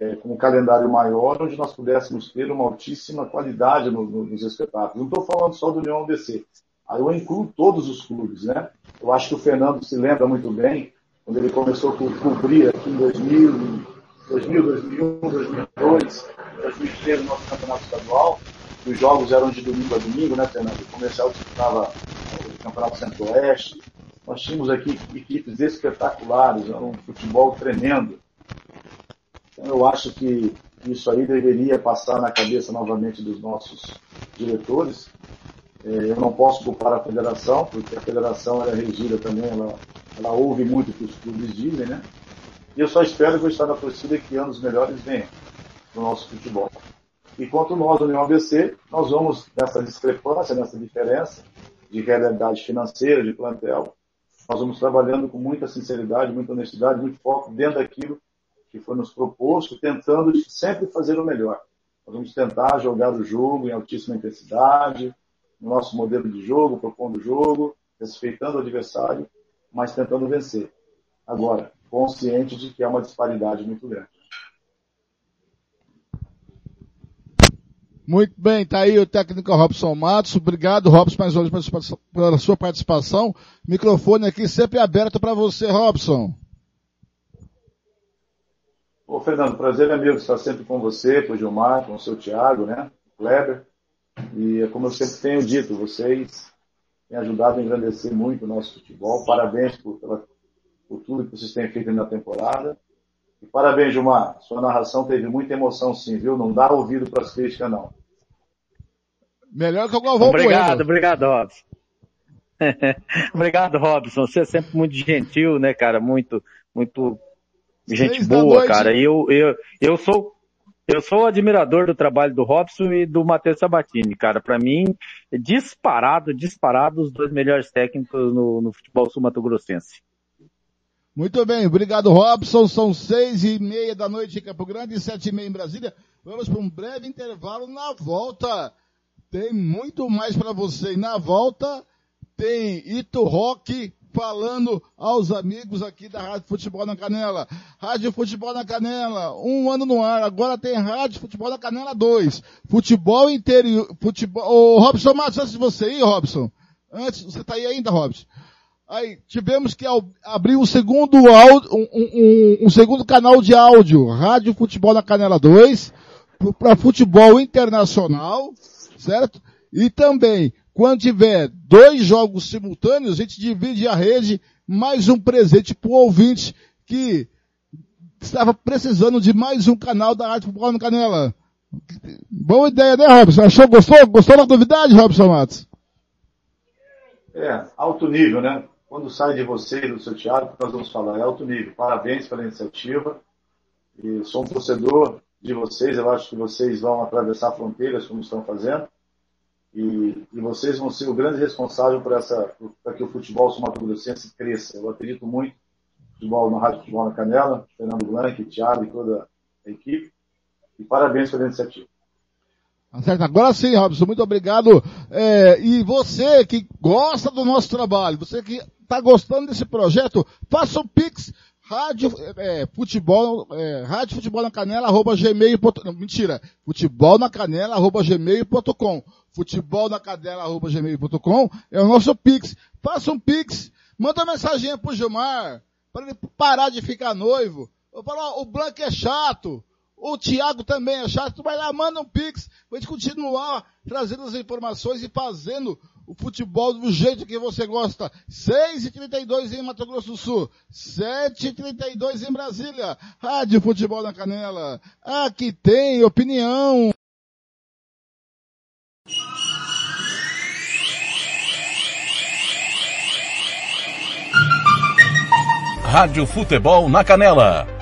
é, com um calendário maior, onde nós pudéssemos ter uma altíssima qualidade no, no, nos espetáculos. Não estou falando só do União DC. Aí eu incluo todos os clubes, né? Eu acho que o Fernando se lembra muito bem quando ele começou a cobrir aqui em 2000, 2000 2001, 2002, 2003 no nosso campeonato estadual. Os jogos eram de domingo a domingo, né, Fernando? O comercial disputava o Campeonato Centro-Oeste. Nós tínhamos aqui equipes espetaculares, um futebol tremendo. Então eu acho que isso aí deveria passar na cabeça novamente dos nossos diretores. É, eu não posso culpar a federação, porque a federação era regida também, ela ela ouve muito o que os clubes dizem, né? E eu só espero que eu estar na torcida que anos melhores venham no nosso futebol. E quanto nós, União ABC, nós vamos nessa discrepância, nessa diferença de realidade financeira, de plantel, nós vamos trabalhando com muita sinceridade, muita honestidade, muito foco dentro daquilo que foi nos proposto, tentando sempre fazer o melhor. Nós vamos tentar jogar o jogo em altíssima intensidade, no nosso modelo de jogo, propondo o jogo, respeitando o adversário mas tentando vencer. Agora, consciente de que há uma disparidade muito grande. Muito bem, tá aí o técnico Robson Matos. Obrigado, Robson, mais uma vez pela sua participação. Microfone aqui sempre aberto para você, Robson. Ô, Fernando, prazer meu estar sempre com você, com o Gilmar, com o seu Thiago, né? Kleber. E como eu sempre tenho dito, vocês tem ajudado a engrandecer muito o nosso futebol. Parabéns por, pela, por tudo que vocês têm feito na temporada. E parabéns, Gilmar. Sua narração teve muita emoção, sim, viu? Não dá ouvido para as críticas, não. Melhor que o Galvão Obrigado, Bueno. obrigado, Robson. Obrigado, Robson. Você é sempre muito gentil, né, cara? Muito, muito gente Seis boa, cara. E eu, eu, eu sou, eu sou admirador do trabalho do Robson e do Matheus Sabatini, cara. Pra mim, disparado, disparado os dois melhores técnicos no, no futebol sul-mato-grossense. Muito bem, obrigado Robson. São seis e meia da noite em Campo Grande e sete e meia em Brasília. Vamos para um breve intervalo. Na volta tem muito mais para você. E na volta tem Ito Rock falando aos amigos aqui da Rádio Futebol na Canela. Rádio Futebol na Canela, um ano no ar. Agora tem Rádio Futebol na Canela 2. Futebol interior, futebol... Ô, Robson Matos, antes de você ir, Robson. Antes, você tá aí ainda, Robson? Aí tivemos que abrir um segundo áudio, um- um- um segundo canal de áudio, Rádio Futebol na Canela 2, para futebol internacional, certo? E também, quando tiver dois jogos simultâneos, a gente divide a rede, mais um presente para o ouvinte que estava precisando de mais um canal da Rádio Futebol na Canela. Boa ideia, né, Robson? Achou, gostou? Gostou da novidade, Robson Matos? É, alto nível, né? Quando sai de você e do seu teatro, nós vamos falar, é alto nível. Parabéns pela iniciativa. E sou um torcedor de vocês, eu acho que vocês vão atravessar fronteiras como estão fazendo. E, e vocês vão ser o grande responsável por essa, para que o futebol sul-mato-grossense cresça. Eu acredito muito no futebol na Rádio Futebol na Canela, Fernando Blanc, Thiago e toda a equipe. E parabéns pela iniciativa. Certo? Agora sim, Robson, muito obrigado. É, e você que gosta do nosso trabalho, você que está gostando desse projeto, faça um pix, rádio, é, futebol, é, rádio futebol na canela, arroba gmail, ponto- não, mentira, futebol na canela, arroba gmail.com, futebol na canela, arroba gmail.com, é o nosso pix. Faça um pix, manda uma mensagem pro Gilmar, para ele parar de ficar noivo. Eu falo, ó, o Blanco é chato, o Thiago também é chato, tu vai lá, manda um pix, pra gente continuar trazendo as informações e fazendo o futebol do jeito que você gosta. 6h32 em Mato Grosso do Sul, 7h32 em Brasília, Rádio Futebol na Canela. Aqui tem opinião. Rádio Futebol na Canela.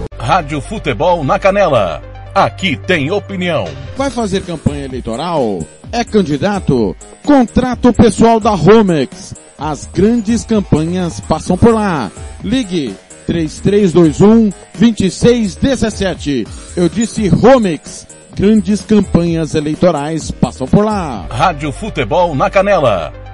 Rádio Futebol na Canela. Aqui tem opinião. Vai fazer campanha eleitoral? É candidato? Contrata o pessoal da Romex. As grandes campanhas passam por lá. Ligue 3321 2617. Eu disse Romex. Grandes campanhas eleitorais passam por lá. Rádio Futebol na Canela.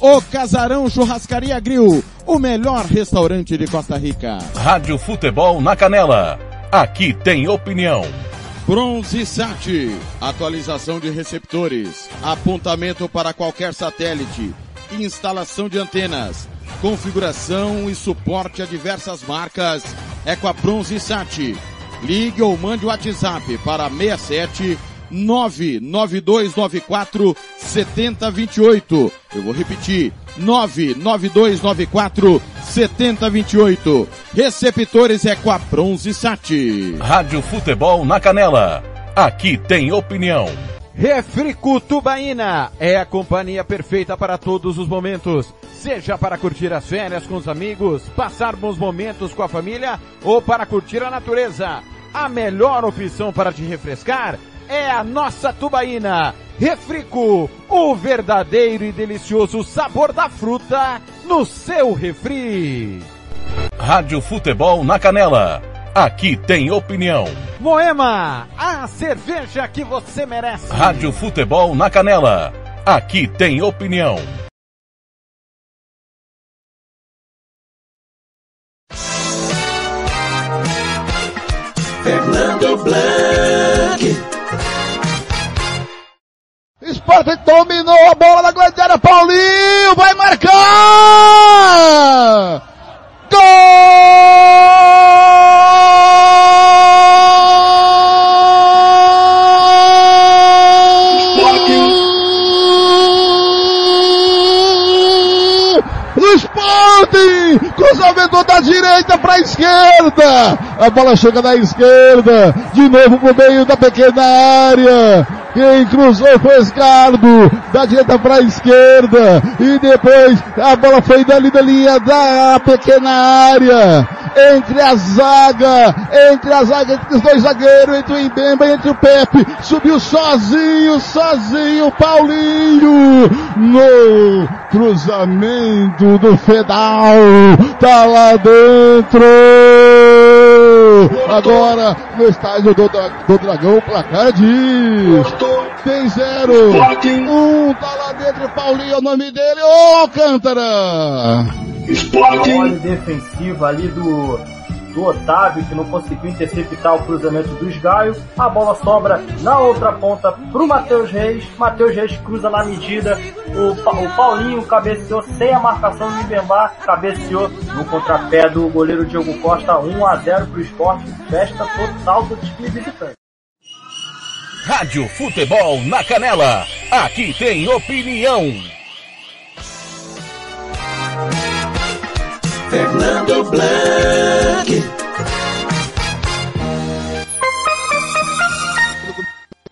O Casarão Churrascaria Grill, o melhor restaurante de Costa Rica. Rádio Futebol na Canela. Aqui tem opinião. Bronze Sat, atualização de receptores, apontamento para qualquer satélite, instalação de antenas, configuração e suporte a diversas marcas. É com a Bronze Sat. Ligue ou mande o WhatsApp para 67 99294 7028. Eu vou repetir. 99294 7028. Receptores é com a Bronze Sat. Rádio Futebol na Canela. Aqui tem opinião. Refrico Tubaína é a companhia perfeita para todos os momentos. Seja para curtir as férias com os amigos, passar bons momentos com a família ou para curtir a natureza. A melhor opção para te refrescar é a nossa Tubaína. Refrico, o verdadeiro e delicioso sabor da fruta no seu refri. Rádio Futebol na Canela. Aqui tem opinião. Moema, a cerveja que você merece. Rádio Futebol na Canela. Aqui tem opinião. Fernando Blanc. Esporte dominou a bola da Gladiária. Paulinho vai marcar! Gol! Cruzamento da direita para a esquerda! A bola chega da esquerda, de novo pro meio da pequena área. Quem cruzou foi Escardo, da direita para a esquerda, e depois a bola foi dali da linha da pequena área, entre a zaga, entre a zaga, entre os dois zagueiros, entre o Imbemba e entre o Pepe, subiu sozinho, sozinho, Paulinho, no cruzamento do Fedal, tá lá dentro, agora no estádio do, do Dragão, o placar diz, tem zero, um tá lá dentro, Paulinho é o nome dele, ô Alcântara! Trabalho defensivo ali do, do Otávio, que não conseguiu interceptar o cruzamento dos Gaio. A bola sobra na outra ponta pro Matheus Reis. Matheus Reis cruza na medida. O, o Paulinho cabeceou sem a marcação do Ibembar. Cabeceou no contrapé do goleiro Diogo Costa. 1 a 0 pro esporte. Festa total do time visitante. Rádio Futebol na Canela. Aqui tem opinião. Fernando Blanc.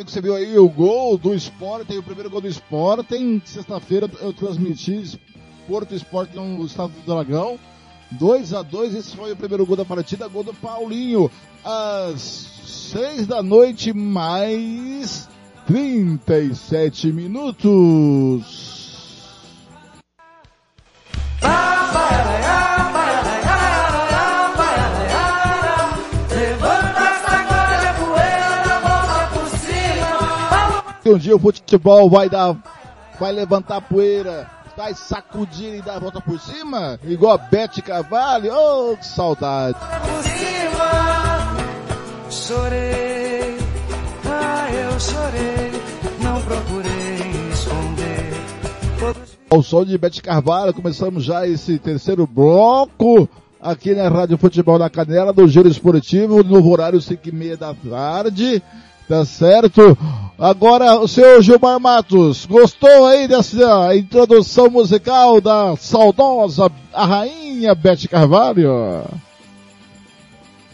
Você viu aí o gol do Sporting, o primeiro gol do Sporting. Sexta-feira eu transmiti Porto Esporte no Estado do Dragão. 2 a 2 esse foi o primeiro gol da partida, gol do Paulinho. Às 6 da noite, mais 37 minutos. Levanta um dia o futebol vai dar, vai levantar poeira, vai sacudir e dar a volta por cima, igual a Bete Carvalho. Oh, que saudade. Chorei, ah, eu chorei. Não procurei esconder. Ao som de Bete Carvalho, começamos já esse terceiro bloco aqui na Rádio Futebol na Canela do Giro Esportivo, no horário 5 e meia da tarde. Tá certo? Agora, o senhor Gilmar Matos, gostou aí dessa introdução musical da saudosa, a rainha Bete Carvalho?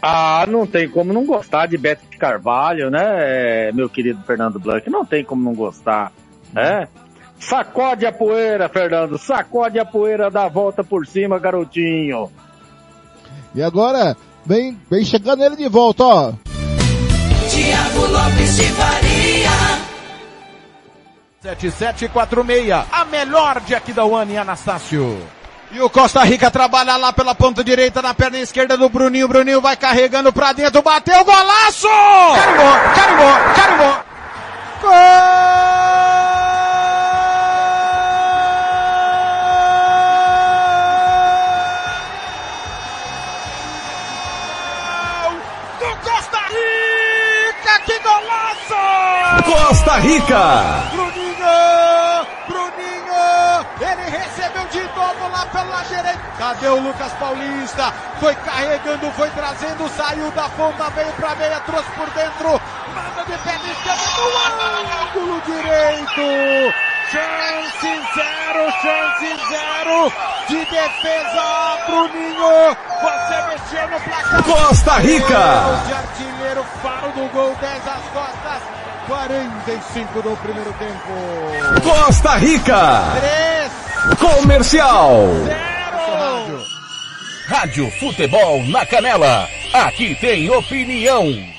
Ah, não tem como não gostar de Beto de Carvalho, né, meu querido Fernando Blanc? Não tem como não gostar, né? Sacode a poeira, Fernando, sacode a poeira, dá a volta por cima, garotinho. E agora, vem, vem chegando ele de volta, ó. Tiago Lopes de Faria. 7746, a melhor de Aquidauana e Anastácio. E o Costa Rica trabalha lá pela ponta direita, na perna esquerda do Bruninho. Bruninho vai carregando pra dentro, bateu, golaço! Carimbou, carimbou, carimbou! Do que golaço! Costa Rica. Bruninho! Bruninho! Ele recebeu de novo lá pela direita. Cadê o Lucas Paulista? Foi carregando, foi trazendo, saiu da ponta, veio pra meia, trouxe por dentro. Manda de pé esquerda no ângulo direito. Chance zero, chance zero. De defesa, Bruninho. Você mexeu no placar. Costa Rica. De artilheiro, faro do gol, 10 às costas. 45 do primeiro tempo. Costa Rica. 3 Comercial. Rádio Futebol na Canela. Aqui tem opinião.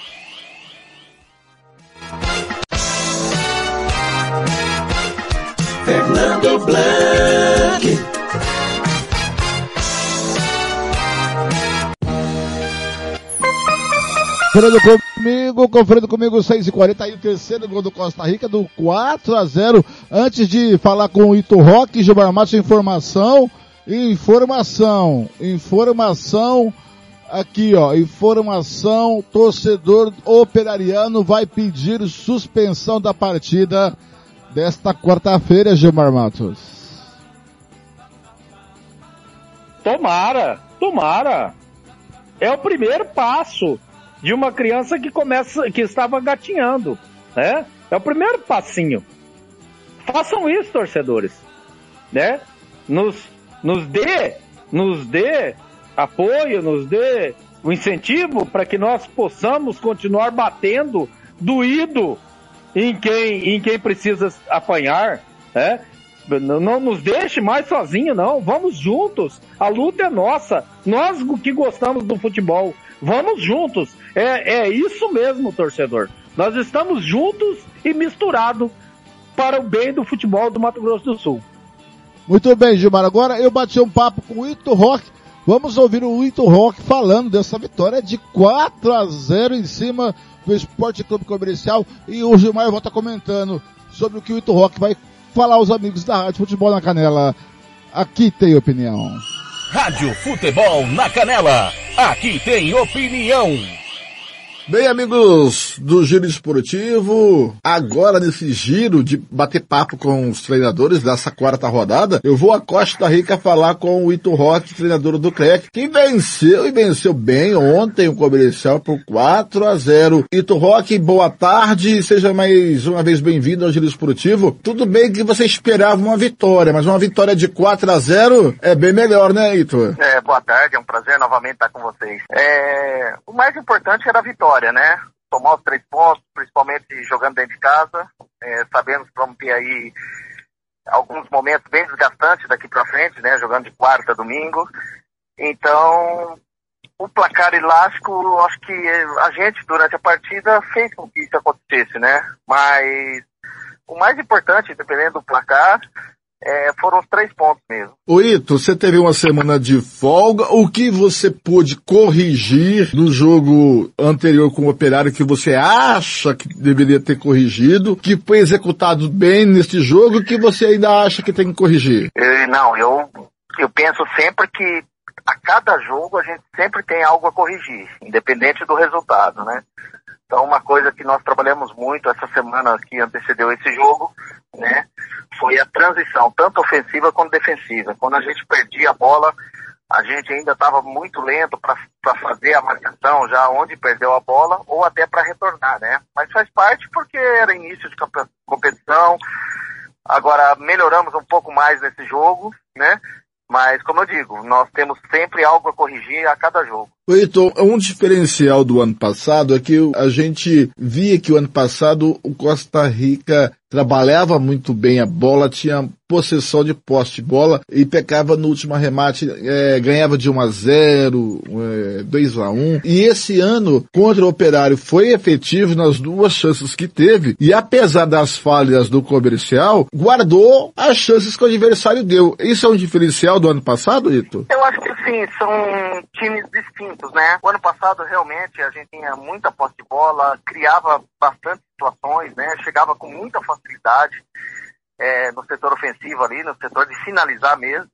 Fernando Blanc. Conferindo comigo, conferindo comigo 6h40, aí o terceiro gol do Costa Rica, do 4 a 0 Antes de falar com o Ito Roque, Gilmar Matos, informação, informação, informação, aqui ó, informação, torcedor operariano vai pedir suspensão da partida desta quarta-feira, Gilmar Matos. Tomara, tomara. É o primeiro passo de uma criança que começa, que estava gatinhando, né? É o primeiro passinho. Façam isso, torcedores, né? Nos, nos dê, nos dê apoio, nos dê o incentivo para que nós possamos continuar batendo doído em quem, em quem precisa apanhar, né? Não, nos deixe mais sozinho, não. Vamos juntos. A luta é nossa. Nós que gostamos do futebol, vamos juntos. É, é isso mesmo, torcedor. Nós estamos juntos e misturados para o bem do futebol do Mato Grosso do Sul. Muito bem, Gilmar. Agora eu bati um papo com o Ito Rock. Vamos ouvir o Ito Rock falando dessa vitória de 4 a 0 em cima do Esporte Clube Comercial. E o Gilmar volta comentando sobre o que o Ito Rock vai falar aos amigos da Rádio Futebol na Canela. Aqui tem opinião. Rádio Futebol na Canela. Aqui tem opinião. Bem, amigos do Giro Esportivo, agora nesse giro de bater papo com os treinadores dessa quarta rodada, eu vou a Costa Rica falar com o Ito Roque, treinador do CREC, que venceu e venceu bem ontem o comercial por 4 a 0. Ito Roque, boa tarde, seja mais uma vez bem-vindo ao Giro Esportivo. Tudo bem que você esperava uma vitória, mas uma vitória de 4 a 0 é bem melhor, né, Ito? É, boa tarde, é um prazer novamente estar com vocês. É, o mais importante era a vitória, né? Tomar os três pontos, principalmente jogando dentro de casa. É, sabemos que vamos ter aí alguns momentos bem desgastantes daqui para frente, né? Jogando de quarta a domingo. Então, o placar elástico, acho que a gente, durante a partida, fez com que isso acontecesse, né? Mas o mais importante, dependendo do placar, é, foram os três pontos mesmo. O Ito, você teve uma semana de folga. O que você pôde corrigir no jogo anterior com o Operário que você acha que deveria ter corrigido, que foi executado bem neste jogo, que você ainda acha que tem que corrigir? Eh, não, eu, eu penso sempre que a cada jogo a gente sempre tem algo a corrigir, independente do resultado, né? Então, uma coisa que nós trabalhamos muito essa semana que antecedeu esse jogo, né, foi a transição, tanto ofensiva quanto defensiva. Quando a gente perdia a bola, a gente ainda estava muito lento para fazer a marcação já onde perdeu a bola ou até para retornar, né? Mas faz parte porque era início de competição. Agora melhoramos um pouco mais nesse jogo, né? Mas como eu digo, nós temos sempre algo a corrigir a cada jogo. Então, um diferencial do ano passado é que a gente via que o ano passado o Costa Rica trabalhava muito bem a bola, tinha possessão de poste bola e pecava no último arremate, eh, ganhava de 1 a 0, eh, 2 a 1. E esse ano, contra o Operário, foi efetivo nas duas chances que teve e apesar das falhas do comercial, guardou as chances que o adversário deu. Isso é um diferencial do ano passado, Ito? Eu acho que sim, são times distintos, né? O ano passado realmente a gente tinha muita posse de bola, criava bastante situações, né? Chegava com muita facilidade é, no setor ofensivo ali, no setor de finalizar mesmo.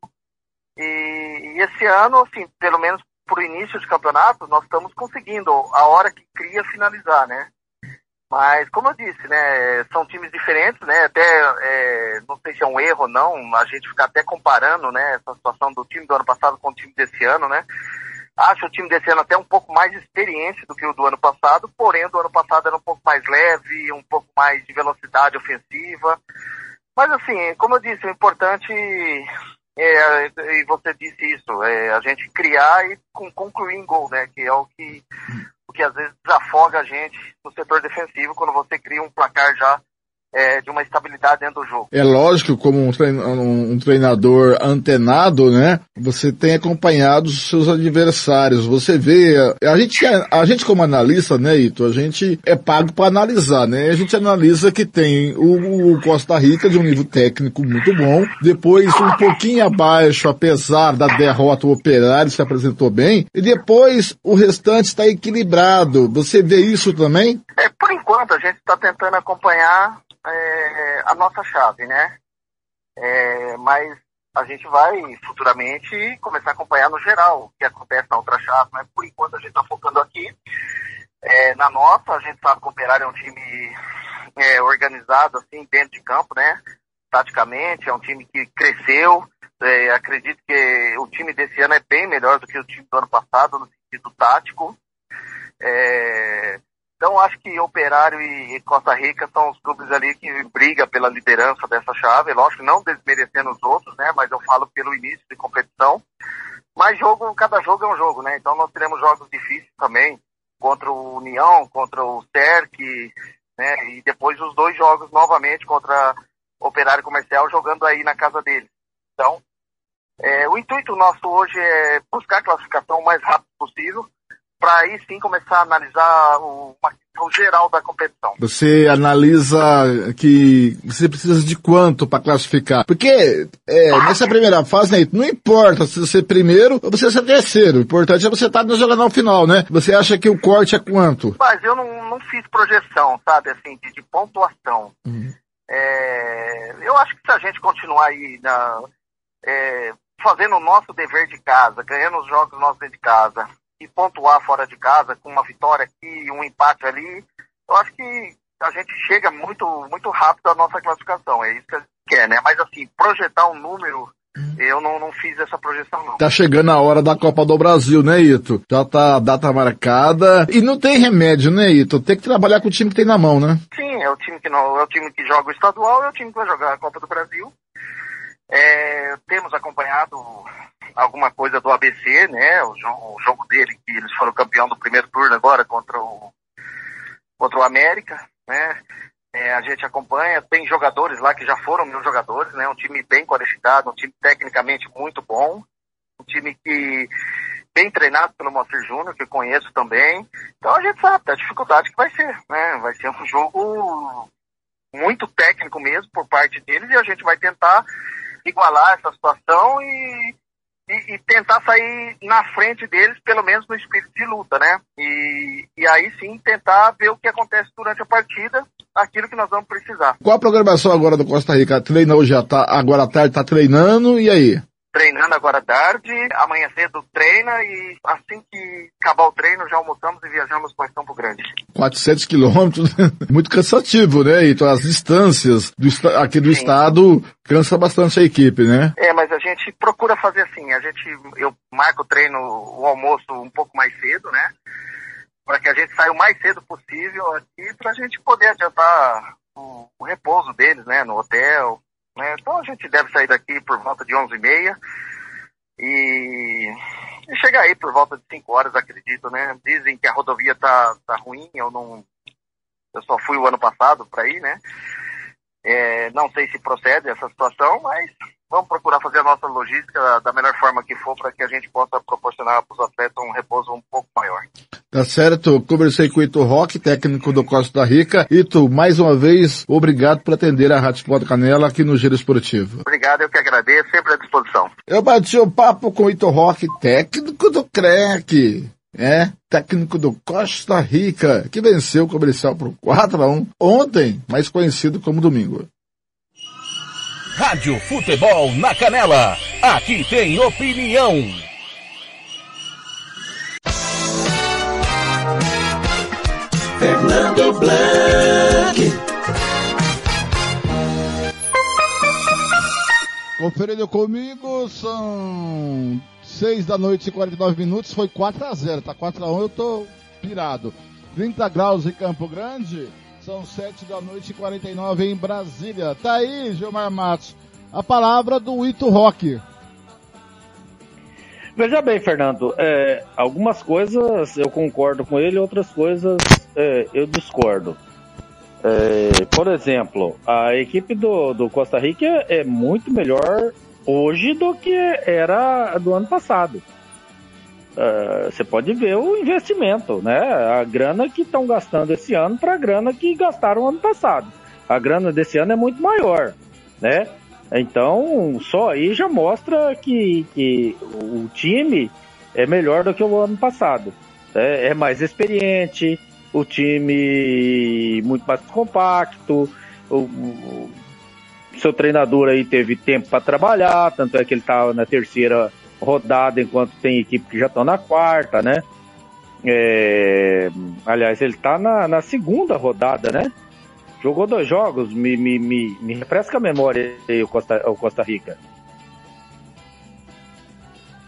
E, e esse ano, assim, pelo menos pro início de campeonato, nós estamos conseguindo a hora que cria finalizar, né? Mas, como eu disse, né, são times diferentes, né, até, é, não sei se é um erro ou não, a gente ficar até comparando, né, essa situação do time do ano passado com o time desse ano, né. Acho o time desse ano até um pouco mais experiente do que o do ano passado, porém do ano passado era um pouco mais leve, um pouco mais de velocidade ofensiva. Mas assim, como eu disse, o importante é, e você disse isso, é a gente criar e con- concluir em gol, né? Que é o que, o que às vezes desafoga a gente no setor defensivo quando você cria um placar já é, de uma estabilidade dentro do jogo. É lógico, como um, trein- um- um treinador antenado, né? Você tem acompanhado os seus adversários. Você vê, a gente, a gente como analista, né, Ito? A gente é pago para analisar, né? A gente analisa que tem o, o Costa Rica de um nível técnico muito bom, depois um pouquinho abaixo, apesar da derrota, o Operário se apresentou bem, e depois o restante está equilibrado. Você vê isso também? É, por enquanto, a gente está tentando acompanhar é, a nossa chave, né? É, mas a gente vai futuramente começar a acompanhar no geral o que acontece na outra chave, mas por enquanto a gente está focando aqui. É, na nossa, a gente sabe que o Operário é um time é, organizado, assim, dentro de campo, né? Taticamente, é um time que cresceu. É, acredito que o time desse ano é bem melhor do que o time do ano passado, no sentido tático. É, então, acho que Operário e Costa Rica são os clubes ali que brigam pela liderança dessa chave. Lógico, não desmerecendo os outros, né? Mas eu falo pelo início de competição. Mas jogo, cada jogo é um jogo, né? Então nós teremos jogos difíceis também contra o União, contra o CERC, né? E depois os dois jogos novamente contra Operário Comercial jogando aí na casa deles. Então, é, o intuito nosso hoje é buscar a classificação o mais rápido possível para aí sim começar a analisar o- uma questão geral da competição. Você analisa que você precisa de quanto para classificar? Porque é, nessa primeira fase, né, não importa se você é primeiro ou você é terceiro. O importante é você estar no jogo no final, né? Você acha que o corte é quanto? Mas eu não, não fiz projeção, sabe, assim, de, de pontuação. É, eu acho que se a gente continuar aí na, é, fazendo o nosso dever de casa, ganhando os jogos nossos dentro de casa, e pontuar fora de casa com uma vitória aqui, um empate ali, eu acho que a gente chega muito, muito rápido à nossa classificação. É isso que a gente quer, né? Mas assim, projetar um número, eu não, não fiz essa projeção, não. Tá chegando a hora da Copa do Brasil, né, Ito? Já tá a data marcada. E não tem remédio, né, Ito? Tem que trabalhar com o time que tem na mão, né? Sim, é o time que não, é o time que joga o estadual, é o time que vai jogar a Copa do Brasil. É, temos acompanhado alguma coisa do ABC, né? O jogo, o jogo dele que eles foram campeão do primeiro turno agora contra o contra o América, né? É, a gente acompanha, tem jogadores lá que já foram meus jogadores, né? Um time bem qualificado, um time tecnicamente muito bom, um time que bem treinado pelo Moacir Júnior, que conheço também. Então a gente sabe da dificuldade que vai ser, né? Vai ser um jogo muito técnico mesmo por parte deles e a gente vai tentar igualar essa situação e, e, e tentar sair na frente deles, pelo menos no espírito de luta, né? E, e aí sim tentar ver o que acontece durante a partida, aquilo que nós vamos precisar. Qual a programação agora do Costa Rica? Treina hoje à ta- agora à tarde, tá treinando, e aí? Treinando agora à tarde, amanhã cedo treina e assim que acabar o treino já almoçamos e viajamos para Campo Grande. 400 quilômetros, muito cansativo, né? Então as distâncias do aqui do estado cansa bastante a equipe, né? É, mas a gente procura fazer assim, a gente, eu marco o treino, o almoço um pouco mais cedo, né? Para que a gente saia o mais cedo possível aqui, para a gente poder adiantar o, o repouso deles, né? No hotel, né? Então a gente deve sair daqui por volta de 11h30 e, e chegar aí por volta de 5 horas, acredito, né? Dizem que a rodovia tá, tá ruim, eu não, eu só fui o ano passado para ir, né? É, não sei se procede essa situação, mas vamos procurar fazer a nossa logística da melhor forma que for para que a gente possa proporcionar para os atletas um repouso um pouco maior. Tá certo? Conversei com o Ito Roque, técnico do Costa Rica. Ito, mais uma vez, obrigado por atender a Rádio Sport Canela aqui no Giro Esportivo. Obrigado, eu que agradeço, sempre à disposição. Eu bati o papo com o Ito Roque, técnico do CREC. É, técnico do Costa Rica, que venceu o comercial por 4 a 1 ontem, mais conhecido como domingo. Rádio Futebol na Canela. Aqui tem opinião. Fernando Blanc. Conferindo comigo, são 6 da noite e 49 minutos, foi 4 a 0 tá 4 a 1 eu tô pirado. 30 graus em Campo Grande, são 7 da noite e 49 em Brasília. Tá aí, Gilmar Matos, a palavra do Ito Rock. Veja bem, Fernando, é, algumas coisas eu concordo com ele, outras coisas é, eu discordo. É, por exemplo, a equipe do, do Costa Rica é muito melhor hoje do que era do ano passado. É, Você pode ver o investimento, né? A grana que estão gastando esse ano para a grana que gastaram ano passado. A grana desse ano é muito maior, né? Então, só aí já mostra que, que o time é melhor do que o ano passado. É, é mais experiente, o time muito mais compacto, o seu treinador aí teve tempo para trabalhar, tanto é que ele estava na terceira rodada, enquanto tem equipe que já estão na quarta, né? É, aliás, ele está na, na segunda rodada, né? Jogou dois jogos, me, me, me, me refresca a memória aí o Costa, o Costa Rica.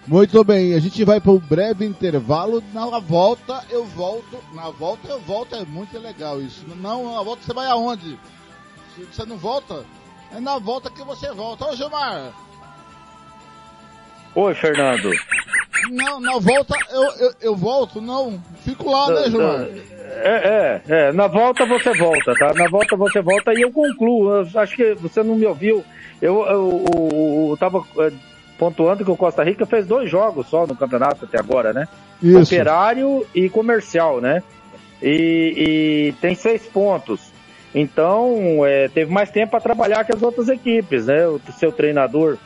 Muito bem, a gente vai para um breve intervalo. Na volta eu volto. Na volta eu volto, é muito legal isso. Não, na volta você vai aonde? Você não volta, é na volta que você volta. Ô Gilmar! Oi, Fernando. Não, na volta eu, eu, eu volto, não. Fico lá, né, Gilmar? É, é, é, na volta você volta, tá? Na volta você volta e eu concluo. Eu acho que você não me ouviu. Eu, eu, eu, eu tava eh, pontuando que o Costa Rica fez dois jogos só no campeonato até agora, né? Isso. Operário e comercial, né? E, e tem seis pontos. Então, é, teve mais tempo para trabalhar que as outras equipes, né? O seu treinador.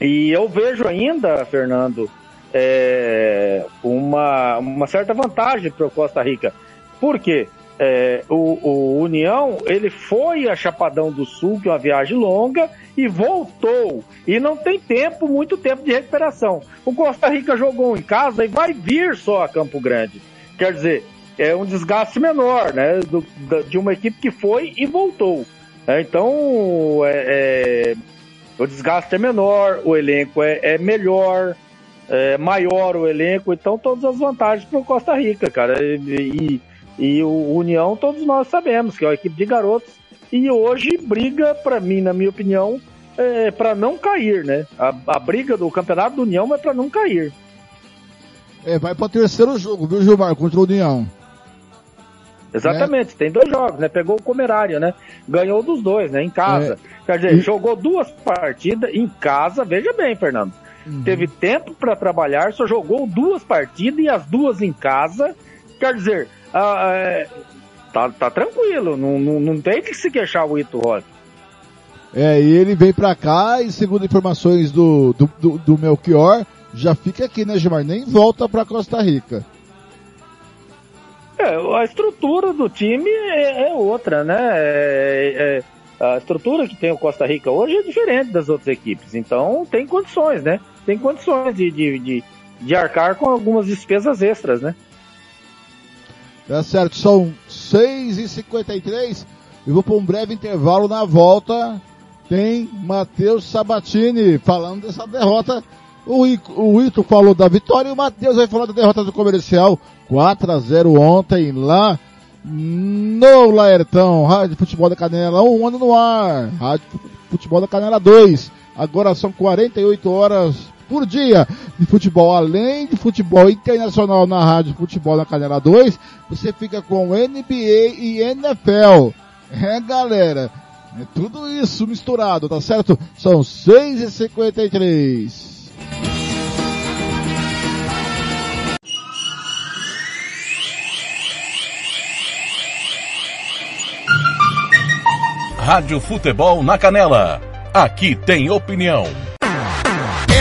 E eu vejo ainda, Fernando, é, uma, uma certa vantagem para o Costa Rica. Por quê? É, o, o União, ele foi a Chapadão do Sul, que é uma viagem longa, e voltou. E não tem tempo, muito tempo de recuperação. O Costa Rica jogou em casa e vai vir só a Campo Grande. Quer dizer, é um desgaste menor, né? do- da- de uma equipe que foi e voltou. É, então, é, é, o desgaste é menor, o elenco é, é melhor, é maior o elenco, então todas as vantagens para o Costa Rica, cara. E, e- e o União, todos nós sabemos que é uma equipe de garotos e hoje briga, para mim, na minha opinião, é, para não cair, né? A, a briga do campeonato do União é para não cair. É, vai para o terceiro jogo, viu, Gilmar, contra o União. Exatamente, tem dois jogos, né? Pegou o Comerário, né? Ganhou dos dois, né? Em casa. Quer dizer, E- jogou duas partidas em casa, veja bem, Fernando. Teve tempo para trabalhar, só jogou duas partidas e as duas em casa. Quer dizer, ah, é, tá, tá tranquilo, não, não, não tem que se queixar o Ito Rosa. É, e ele vem pra cá e segundo informações do, do, do, do Melchior, já fica aqui, né, Gilmar? Nem volta pra Costa Rica. É, a estrutura do time é, é outra, né? É- é- a estrutura que tem o Costa Rica hoje é diferente das outras equipes. Então tem condições, né? Tem condições de, de, de, de arcar com algumas despesas extras, né? Tá certo, são 6h53. Eu vou para um breve intervalo na volta. Tem Matheus Sabatini falando dessa derrota. O, o Ito falou da vitória e o Matheus vai falar da derrota do comercial. 4 a 0 ontem lá no Laertão. Rádio Futebol da Canela, um ano no ar. Rádio Futebol da Canela 2. Agora são 48 horas por dia de futebol, além de futebol internacional na Rádio Futebol da Canela 2, você fica com NBA e NFL. É, galera, é tudo isso misturado, tá certo? São 6h53. Rádio Futebol na Canela. Aqui tem opinião.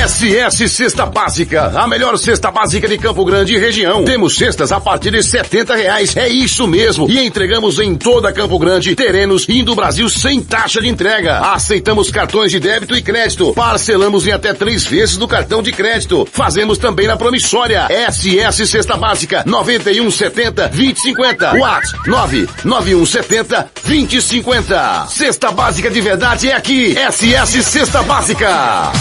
SS Cesta Básica, a melhor cesta básica de Campo Grande e região. Temos cestas a partir de 70 reais, é isso mesmo. E entregamos em toda Campo Grande, terrenos e do Brasil sem taxa de entrega. Aceitamos cartões de débito e crédito. Parcelamos em até três vezes do cartão de crédito. Fazemos também na promissória. SS Cesta Básica, 9170 2050. WhatsApp 99170 2050. Cesta Básica de verdade é aqui. SS Cesta Básica.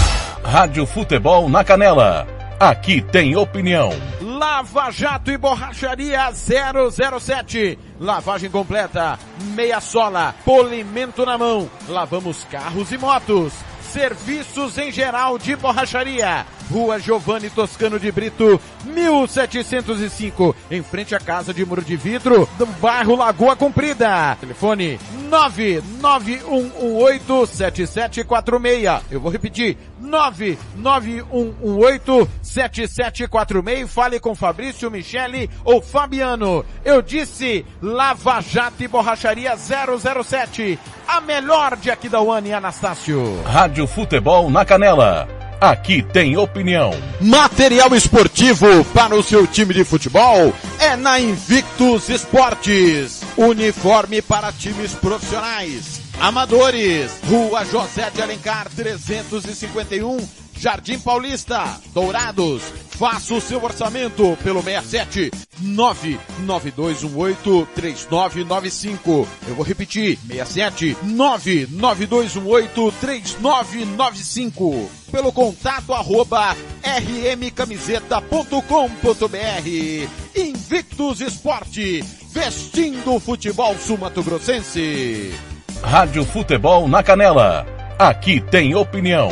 Rádio Futebol na Canela. Aqui tem opinião. Lava Jato e Borracharia 007. Lavagem completa, meia sola, polimento na mão. Lavamos carros e motos. Serviços em geral de borracharia. Rua Giovanni Toscano de Brito, 1705, em frente à Casa de Muro de Vidro, do bairro Lagoa Comprida. Telefone 991187746. Eu vou repetir, 991187746. Fale com Fabrício, Michele ou Fabiano. Eu disse Lava Jato e Borracharia 007. A melhor de Aquidauana e Anastácio. Rádio Futebol na Canela. Aqui tem opinião. Material esportivo para o seu time de futebol é na Invictus Esportes. Uniforme para times profissionais. Amadores. Rua José de Alencar 351. Jardim Paulista. Dourados. Faça o seu orçamento pelo 67 99218 3995. Eu vou repetir. 67 99218 3995. Pelo contato arroba rmcamiseta.com.br. Invictus Esporte. Vestindo o futebol sumatogrossense. Rádio Futebol na Canela. Aqui tem opinião.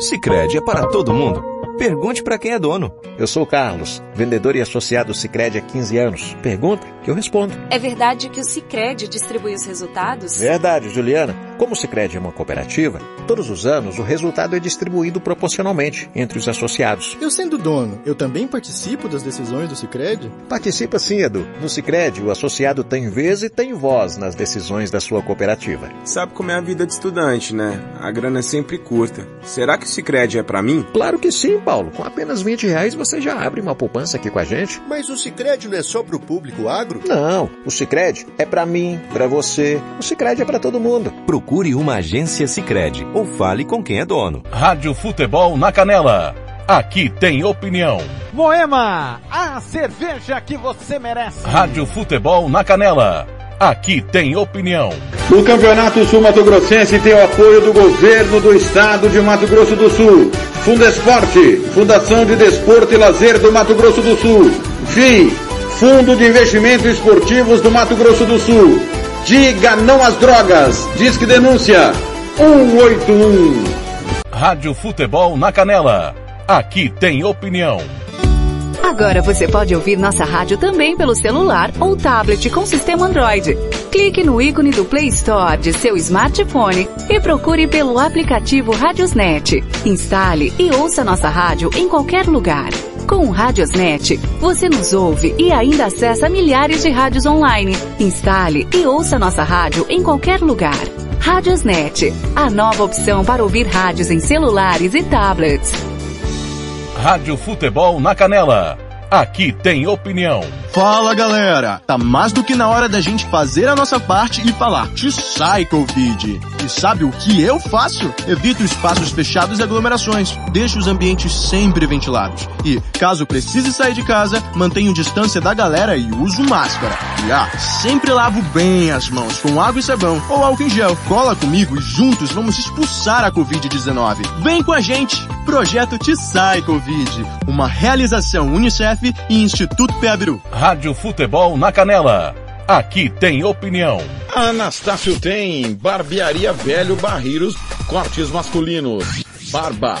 Sicredi é para todo mundo. Pergunte para quem é dono. Eu sou o Carlos, vendedor e associado Sicredi há 15 anos. Pergunta que eu respondo. É verdade que o Sicredi distribui os resultados? Verdade, Juliana. Como o Sicredi é uma cooperativa, todos os anos o resultado é distribuído proporcionalmente entre os associados. Eu sendo dono, eu também participo das decisões do Sicredi? Participa sim, Edu. No Sicredi, o associado tem vez e tem voz nas decisões da sua cooperativa. Sabe como é a vida de estudante, né? A grana é sempre curta. Será que o Sicredi é para mim? Claro que sim, Paulo. Com apenas 20 reais você já abre uma poupança aqui com a gente. Mas o Sicredi não é só pro público agro? Não, o Sicredi é para mim, para você. O Sicredi é para todo mundo. Procure uma agência Sicredi ou fale com quem é dono. Rádio Futebol na Canela. Aqui tem opinião. Moema, a cerveja que você merece. Rádio Futebol na Canela. Aqui tem opinião. O Campeonato Sul Mato Grossense tem o apoio do governo do estado de Mato Grosso do Sul. Fundesporte, Fundação de Desporto e Lazer do Mato Grosso do Sul. FII, Fundo de Investimentos Esportivos do Mato Grosso do Sul. Diga não às drogas. Disque denúncia 181. Rádio Futebol na Canela. Aqui tem opinião. Agora você pode ouvir nossa rádio também pelo celular ou tablet com sistema Android. Clique no ícone do Play Store de seu smartphone e procure pelo aplicativo Radiosnet. Instale e ouça nossa rádio em qualquer lugar. Com o Radiosnet, você nos ouve e ainda acessa milhares de rádios online. Instale e ouça nossa rádio em qualquer lugar. Radiosnet, a nova opção para ouvir rádios em celulares e tablets. Rádio Futebol na Canela. Aqui tem opinião. Fala galera, tá mais do que na hora da gente fazer a nossa parte e falar te sai Covid. E sabe o que eu faço? Evito espaços fechados e aglomerações, deixo os ambientes sempre ventilados. E, caso precise sair de casa, mantenho distância da galera e uso máscara. E ah, sempre lavo bem as mãos com água e sabão ou álcool em gel. Cola comigo e juntos vamos expulsar a Covid-19. Vem com a gente! Projeto Te Sai Covid, uma realização Unicef e Instituto Peabiru. Rádio Futebol na Canela. Aqui tem opinião. Anastácio tem Barbearia Velho Barreiros, cortes masculinos, barba,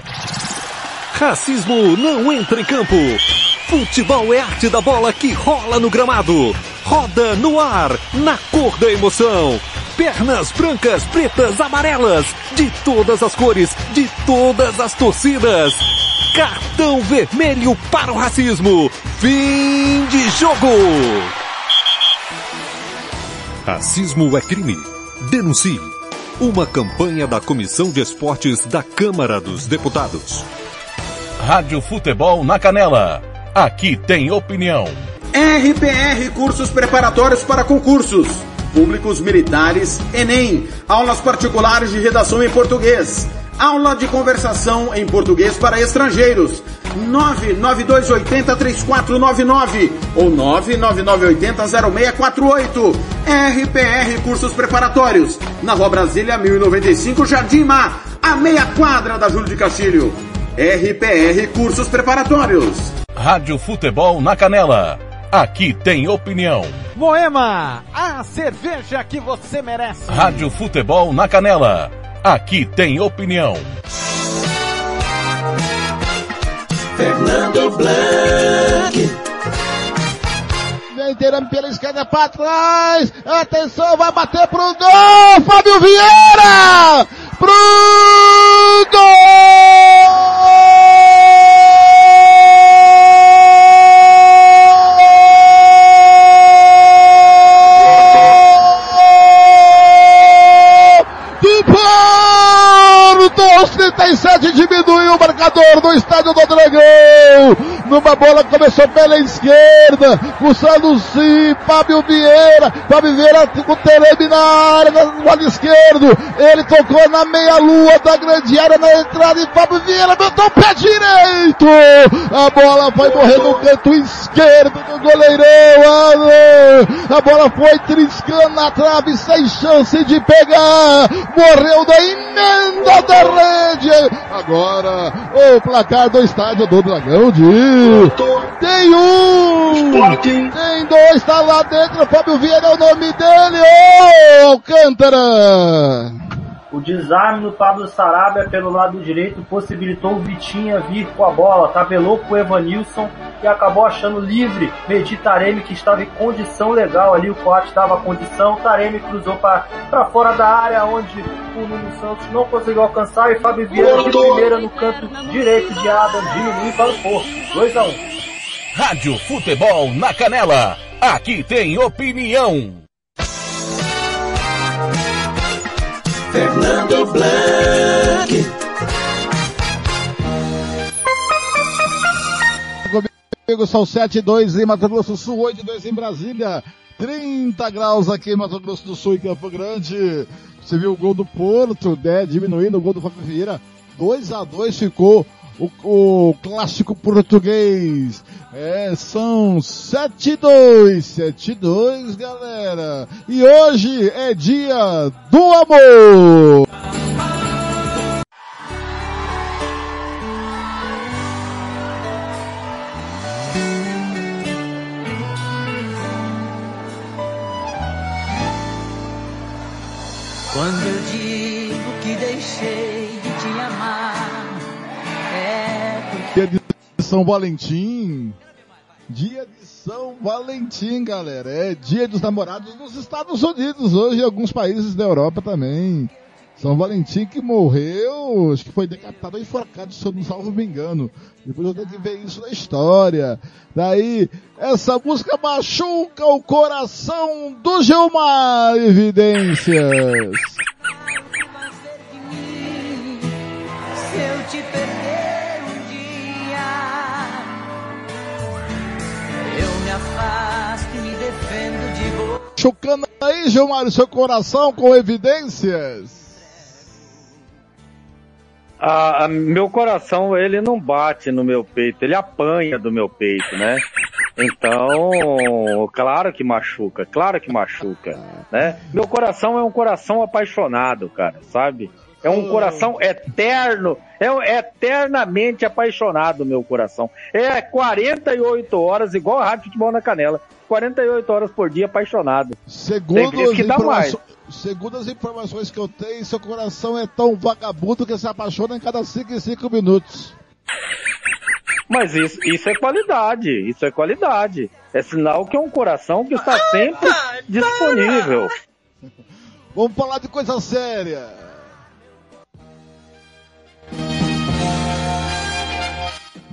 Racismo não entra em campo. Futebol é arte da bola que rola no gramado. Roda no ar, na cor da emoção. Pernas brancas, pretas, amarelas, de todas as cores, de todas as torcidas. Cartão vermelho para o racismo. Fim de jogo. Racismo é crime. Denuncie. Uma campanha da Comissão de Esportes da Câmara dos Deputados. Rádio Futebol na Canela. Aqui tem opinião. RPR Cursos Preparatórios para Concursos. Públicos Militares, Enem. Aulas particulares de redação em português. Aula de conversação em português para estrangeiros. 992803499 ou 999800648. RPR Cursos Preparatórios, na Rua Brasília 1095, Jardim Mar, a meia quadra da Júlio de Castilho. RPR Cursos Preparatórios. Rádio Futebol na Canela. Aqui tem opinião. Moema, a cerveja que você merece. Rádio Futebol na Canela. Aqui tem opinião. Fernando Blanc. Vem Terame pela esquerda para trás. Atenção, vai bater pro gol. Fábio Vieira. Pro gol. 37 diminuiu o marcador do estádio do Dragão. Numa bola que começou pela esquerda. Pulsando sim. Fábio Vieira. Fábio Vieira com o Tereme na área, no lado esquerdo. Ele tocou na meia-lua da grande área na entrada e Fábio Vieira botou o pé direito. A bola foi morrer no canto esquerdo do goleirão. A bola foi triscando na trave sem chance de pegar. Morreu da emenda da rede. Agora o placar do estádio do Dragão de tem um, tem dois, tá lá dentro. Fábio Vieira é o nome dele. Ô, Alcântara! O desarme do Pablo Sarabia pelo lado direito possibilitou o Vitinha vir com a bola, tabelou com o Evanilson e acabou achando livre Medi Taremi que estava em condição legal ali, o Coate dava condição, Taremi cruzou para fora da área onde o Nuno Santos não conseguiu alcançar e Fábio Vieira de primeira no canto direito de Adam diminuiu para o Porto, 2 a 1 Rádio Futebol na Canela. Aqui tem opinião. Fernando Blanc. Comigo são 7 e 2 em Mato Grosso do Sul, 8 e 2 em Brasília. 30 graus aqui em Mato Grosso do Sul e Campo Grande. Você viu o gol do Porto, né? Diminuindo o gol do Fábio Vieira. 2 a 2 ficou o, o clássico português. É, são 7 e 2, 7 e 2, galera. E hoje é dia do amor. Quando eu digo que deixei São Valentim. Dia de São Valentim, galera. É dia dos namorados nos Estados Unidos, hoje em alguns países da Europa também. São Valentim que morreu, acho que foi decapitado ou enforcado, se eu não salvo me engano. Depois eu tenho que ver isso na história. Daí, essa música machuca o coração do Gilmar Evidências. se eu te Chocando aí, Gilmar, seu coração com evidências. Ah, meu coração, ele não bate no meu peito, ele apanha do meu peito, né? Então, claro que machuca, claro que machuca, né? Meu coração é um coração apaixonado, cara, sabe? É um coração eterno, é eternamente apaixonado meu coração. É 48 horas, igual a Rádio Futebol na Canela. 48 horas por dia apaixonado. Segundo Tem as, que informaço- segundo as informações que eu tenho, seu coração é tão vagabundo que se apaixona em cada 5 e 5 minutos. Mas isso, isso é qualidade, isso é qualidade. É sinal que é um coração que está sempre disponível. Vamos falar de coisa séria.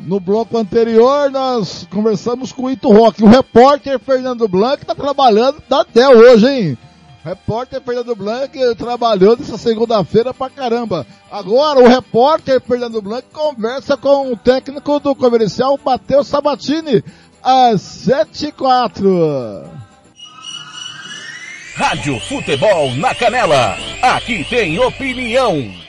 No bloco anterior, nós conversamos com o Ito Rock. O repórter Fernando Blanc está trabalhando até hoje, hein? Repórter Fernando Blanc trabalhou nessa segunda-feira pra caramba. Agora, o repórter Fernando Blanc conversa com o técnico do comercial, Matheus Sabatini, às 7 e 4. Rádio Futebol na Canela. Aqui tem opinião.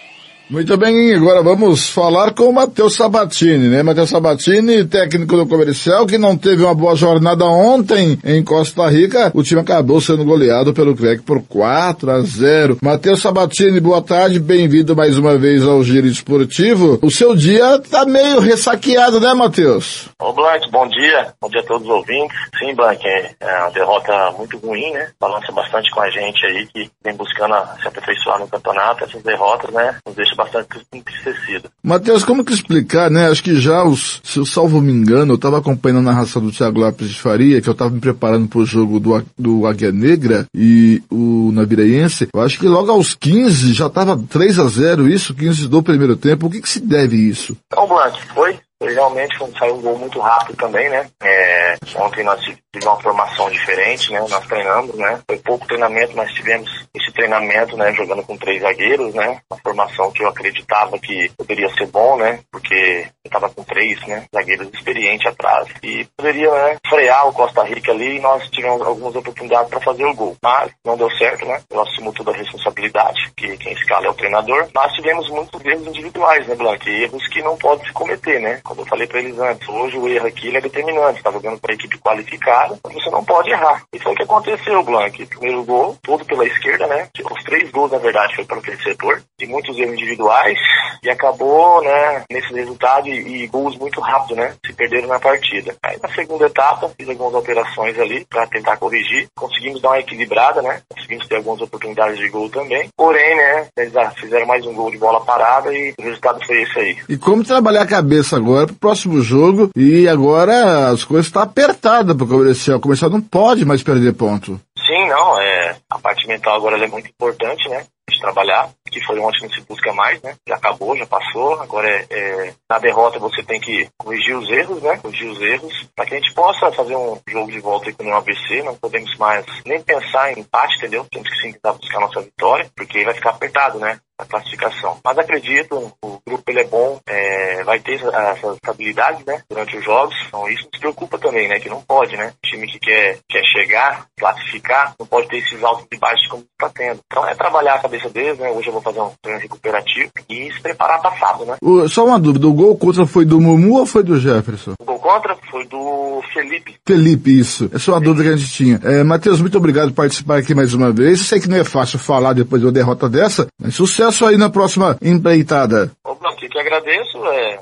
Muito bem, agora vamos falar com o Matheus Sabatini, né? Matheus Sabatini, técnico do comercial, que não teve uma boa jornada ontem em Costa Rica. O time acabou sendo goleado pelo CREC por 4 a 0. Matheus Sabatini, boa tarde, bem-vindo mais uma vez ao Giro Esportivo. O seu dia tá meio ressaqueado, né, Matheus? Ô Blank, bom dia. Bom dia a todos os ouvintes. Sim, Blank, é é uma derrota muito ruim, né? Balança bastante com a gente aí, que vem buscando se aperfeiçoar no campeonato. Essas derrotas, né, nos deixa bastante entristecido. Matheus, como que explicar, né? Acho que já, os, se eu salvo me engano, eu estava acompanhando a narração do Thiago Lopes de Faria, que eu estava me preparando para o jogo do, do Águia Negra e o Naviraense. Eu acho que logo aos 15 já estava 3 a 0 isso, 15 do primeiro tempo. O que, que se deve isso? Blank, foi, foi realmente saiu um gol muito rápido também, né? É, ontem nós tivemos uma formação diferente, né? Nós treinamos, né? Foi pouco treinamento, mas tivemos esse treinamento, né? Jogando com três zagueiros, né? Uma formação que eu acreditava que poderia ser bom, né? Porque eu estava com três, né? Zagueiros experientes atrás. E poderia, né? Frear o Costa Rica ali e nós tivemos algumas oportunidades para fazer o gol. Mas não deu certo, né? Eu assumo toda a responsabilidade, que quem escala é o treinador. Mas tivemos muitos erros individuais, né, Blanc? Erros que não pode se cometer, né? Como eu falei para eles antes, hoje o erro aqui é determinante. Tá jogando para a equipe qualificada, você não pode errar. E foi o que aconteceu, Blanc. Primeiro gol, todo pela esquerda, né? Os três gols, na verdade, foi para aquele setor. E muitos erros individuais. E acabou, né, nesse resultado e, e gols muito rápido, né? Se perderam na partida. Aí na segunda etapa, fiz algumas alterações ali para tentar corrigir. Conseguimos dar uma equilibrada, né? Conseguimos ter algumas oportunidades de gol também. Porém, né, eles ah, fizeram mais um gol de bola parada e o resultado foi esse aí. E como trabalhar a cabeça agora pro próximo jogo? E agora as coisas estão apertadas pro comercial. O comercial não pode mais perder ponto. Sim, não, é, a parte mental agora é muito importante, né? De trabalhar, que foi ontem não se busca mais, né? Já acabou, já passou, agora é, é, na derrota você tem que corrigir os erros, né? Corrigir os erros, para que a gente possa fazer um jogo de volta com o ABC, não podemos mais nem pensar em empate, entendeu? Temos que sim tentar buscar nossa vitória, porque vai ficar apertado, né? A classificação. Mas acredito, o grupo ele é bom, é, vai ter essa, essa estabilidade, né? Durante os jogos, então isso nos preocupa também, né? Que não pode, né? O time que quer, quer chegar, classificar, não pode ter esses altos e baixos como está tendo. Então é trabalhar a cabeça deles, né? Hoje eu vou fazer um treino recuperativo e se preparar para sábado, né? O- só uma dúvida, o gol contra foi do Mumu ou foi do Jefferson? O gol contra foi do Felipe. Felipe, isso. É uma dúvida que a gente tinha. É, Matheus, muito obrigado por participar aqui mais uma vez. Eu sei que não é fácil falar depois de uma derrota dessa, mas sucesso aí na próxima empreitada. Ô, Blanc, o que agradeço é.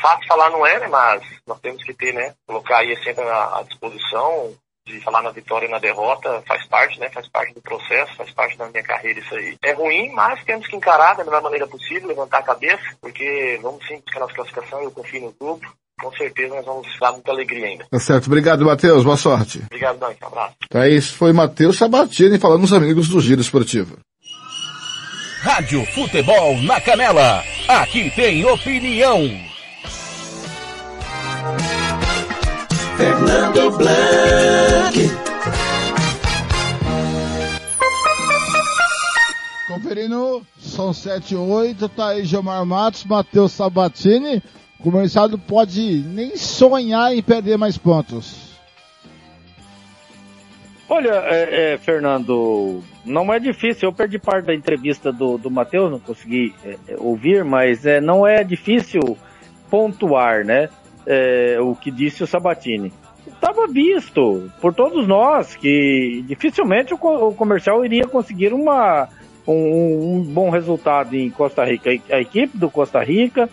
Fácil falar não é, né? Mas nós temos que ter, né? Colocar aí sempre à disposição de falar na vitória e na derrota faz parte, né? Faz parte do processo, faz parte da minha carreira isso aí. É ruim, mas temos que encarar da melhor maneira possível, levantar a cabeça, porque vamos sim buscar nossa classificação, eu confio no grupo. Com certeza nós vamos dar muita alegria ainda. Tá certo. Obrigado, Matheus. Boa sorte. Obrigado, Dante. Um abraço. Tá, esse foi Matheus Sabatini falando nos amigos do Giro Esportivo. Rádio Futebol na Canela. Aqui tem opinião. Fernando Blanc. Conferindo, são 7 e 8, tá aí Gilmar Matos, Matheus Sabatini. O comercial não pode nem sonhar em perder mais pontos. Olha, é, é, Fernando, não é difícil. Eu perdi parte da entrevista do, do Matheus, não consegui é, é, ouvir, mas é, não é difícil pontuar, né? É, o que disse o Sabatini. Estava visto por todos nós que dificilmente o, o comercial iria conseguir uma, um, um bom resultado em Costa Rica. A equipe do Costa Rica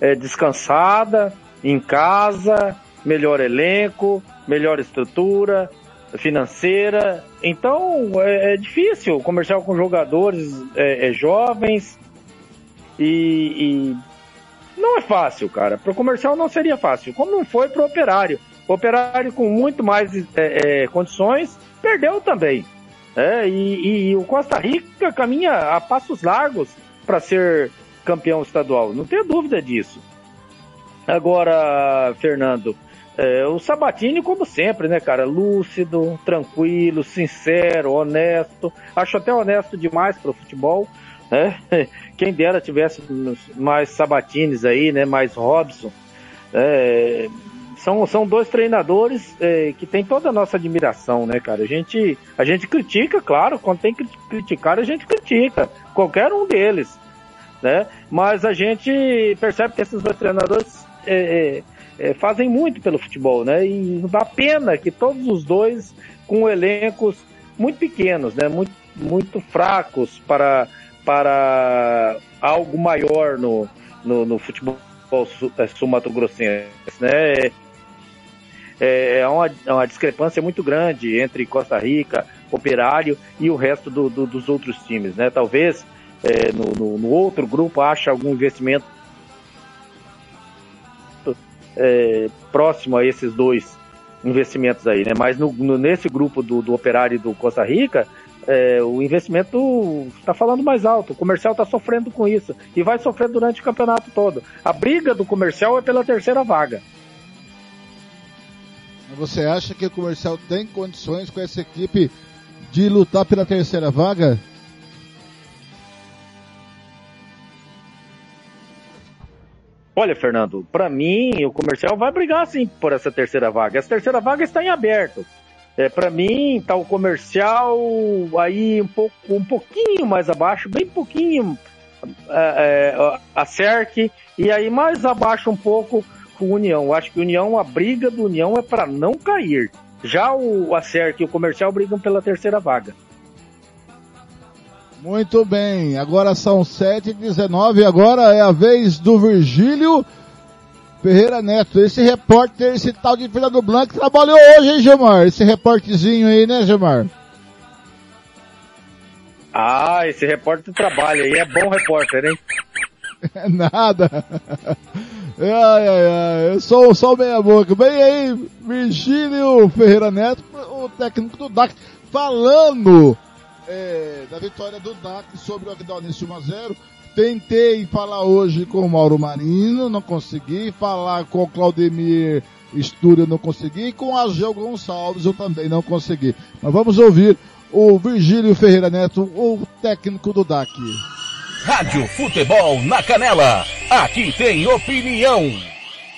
é descansada, em casa, melhor elenco, melhor estrutura financeira. Então é, é difícil. Comercial com jogadores é, é, jovens e, e não é fácil, cara. Para o comercial não seria fácil, como não foi para o operário. O operário com muito mais é, é, condições perdeu também. É, e, e o Costa Rica caminha a passos largos para ser campeão estadual, não tenho dúvida disso. Agora, Fernando, é, o Sabatini, como sempre, né, cara? Lúcido, tranquilo, sincero, honesto. Acho até honesto demais para o futebol. Né? Quem dera tivesse mais Sabatines aí, né? Mais Robson. É, são, são dois treinadores é, que tem toda a nossa admiração, né, cara? A gente, a gente critica, claro, quando tem que criticar, a gente critica. Qualquer um deles. né? Mas a gente percebe que esses dois treinadores é, é, é, fazem muito pelo futebol, né? E dá pena que todos os dois com elencos muito pequenos, né? Muito, muito fracos para, para algo maior no, no, no futebol é, sul-mato-grossense, né? É, é uma, é uma discrepância muito grande entre Costa Rica, Operário e o resto do, do, dos outros times, né? Talvez é, no, no, no, outro grupo ache algum investimento é, próximo a esses dois investimentos aí, né? Mas no, no nesse grupo do, do Operário e do Costa Rica, é, o investimento está falando mais alto. O comercial está sofrendo com isso e vai sofrer durante o campeonato todo. A briga do comercial é pela terceira vaga. Você acha que o comercial tem condições com essa equipe de lutar pela terceira vaga? Olha, Fernando, para mim o comercial vai brigar sim por essa terceira vaga. Essa terceira vaga está em aberto. É, para mim, tá o comercial aí um pouco, um pouquinho mais abaixo, bem pouquinho é, é, a CERC e aí mais abaixo um pouco o União. Eu acho que União, a briga do União é para não cair. Já o Acerc e o Comercial brigam pela terceira vaga. Muito bem, agora são 7h19, agora é a vez do Virgílio Ferreira Neto. Esse repórter, esse tal de Fernando Blanco, trabalhou hoje, hein, Gilmar? Esse repórterzinho aí, né, Gilmar? Ah, esse repórter trabalha aí, é bom repórter, hein? Nada. Ai, ai, ai, eu sou só meia boca. Bem aí, Virgílio Ferreira Neto, o técnico do DAC, falando é, da vitória do DAC sobre o Agdalnense 1x0. Tentei falar hoje com o Mauro Marino, não consegui. Falar com o Claudemir Estúdio, não consegui. Com Agel Gonçalves, eu também não consegui. Mas vamos ouvir o Virgílio Ferreira Neto, o técnico do DAC. Rádio Futebol na Canela. Aqui tem opinião.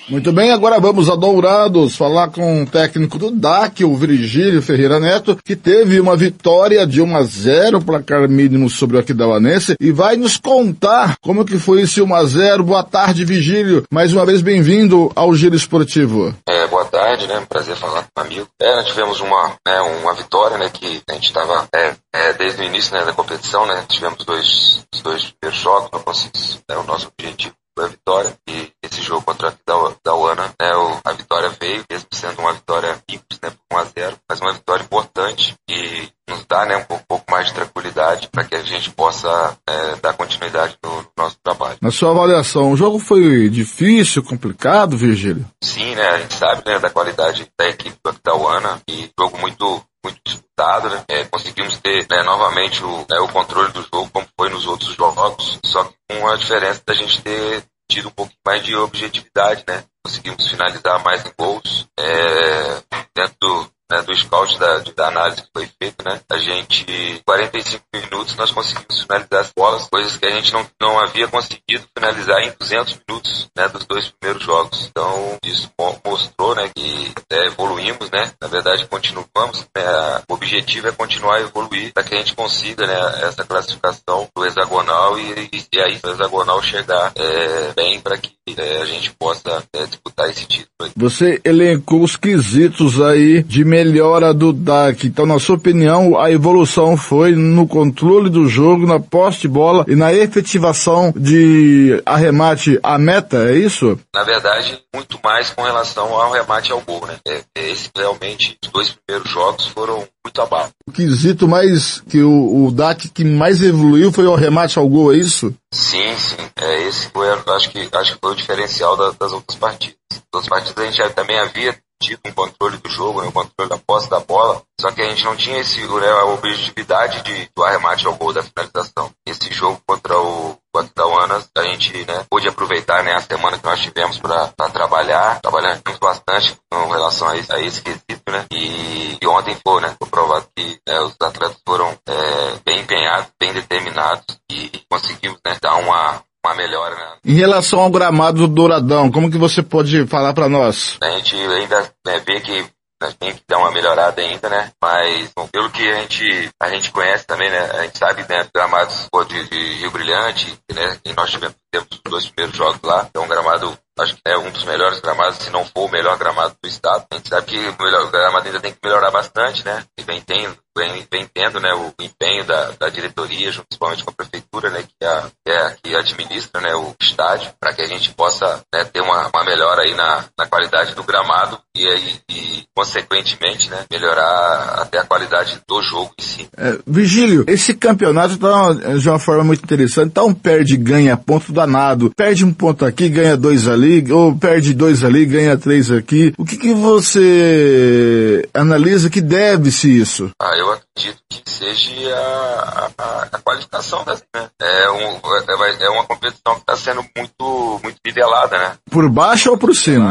Muito bem, agora vamos a Dourados falar com o técnico do DAC, o Virgílio Ferreira Neto, que teve uma vitória de 1 a 0 placar mínimo sobre o Aquidauanense e vai nos contar como que foi esse 1 a 0. Boa tarde, Virgílio. Mais uma vez bem-vindo ao Giro Esportivo. É, boa tarde, né? Prazer falar com o amigo. É, nós tivemos uma, né, uma vitória, né, que a gente estava é, é, desde o início né, da competição, né? Tivemos dois, dois primeiros jogos, não conseguimos, é, o nosso objetivo a vitória e esse jogo contra a Dauana, né, a vitória veio, mesmo sendo uma vitória simples, né, por 1 a 0 mas uma vitória importante e nos dá né, um pouco mais de tranquilidade para que a gente possa é, dar continuidade no, no, nosso trabalho. Na sua avaliação, o jogo foi difícil, complicado, Virgílio? Sim, né, a gente sabe né, da qualidade da equipe do Aquidauana e jogo muito muito disputado, né? É, conseguimos ter né, novamente o, né, o controle do jogo como foi nos outros jogos, só que com a diferença da gente ter tido um pouquinho mais de objetividade, né? Conseguimos finalizar mais em gols. É, dentro do, né, do scout da, da análise que foi feita, né? A gente, 45 minutos, nós conseguimos finalizar as bolas, coisas que a gente não, não havia conseguido finalizar em 200 minutos, né, dos dois primeiros jogos. Então, isso mostrou, né, que é, evoluímos, né? Na verdade, continuamos. Né, o objetivo é continuar a evoluir para que a gente consiga, né, essa classificação do hexagonal e, e, e aí o hexagonal chegar é, bem para que é, a gente possa é, disputar esse título. Você elencou os quesitos aí de melhora do DAC. Então, na sua opinião, a evolução foi no controle do jogo, na poste de bola e na efetivação de arremate à meta, é isso? Na verdade, muito mais com relação ao remate ao gol, né? É, é esse realmente, os dois primeiros jogos foram muito abaixo. O quesito mais, que o, o DAC que mais evoluiu foi o remate ao gol, é isso? Sim, sim. É, esse foi, acho que, acho que foi o diferencial das, das outras partidas. Nas outras partidas a gente também havia tido um controle do jogo, um controle da posse da bola, só que a gente não tinha esse, né, a objetividade de, do arremate ao gol, da finalização. Esse jogo contra o Guadalajara, a gente né, pôde aproveitar né, a semana que nós tivemos para trabalhar, trabalhamos bastante com relação a, esse, a esse quesito, né, e, e ontem foi, né, foi provado que né, os atletas foram é, bem empenhados, bem determinados e conseguimos né, dar uma, uma melhora, né? Em relação ao gramado do Douradão, como que você pode falar para nós? A gente ainda né, vê que né, tem que dar uma melhorada ainda, né? Mas bom, pelo que a gente, a gente conhece também, né? A gente sabe, né, gramados pô, de, de Rio Brilhante, né? E nós tivemos temos os dois primeiros jogos lá. É um gramado, acho que é um dos melhores gramados, se não for o melhor gramado do estado. A gente sabe que o, melhor, o gramado ainda tem que melhorar bastante, né? E vem tendo, vem, vem tendo, né, o empenho da, da diretoria, principalmente com a prefeitura, né, que, a, que, é, a- que administra, né, o estádio, para que a gente possa né, ter uma, uma melhora aí na, na qualidade do gramado e aí, e, consequentemente, né, melhorar até a qualidade do jogo em si. É, Virgílio, esse campeonato tá de uma forma muito interessante. Tá um perde e ganha ponto danado. Perde um ponto aqui, ganha dois ali, ou perde dois ali, ganha três aqui. O que, que você analisa que deve-se isso? Ah, eu acredito que seja a, a, a qualificação das, né? É, um, é, vai- é uma competição que está sendo muito, muito nivelada, né? Por baixo ou por cima?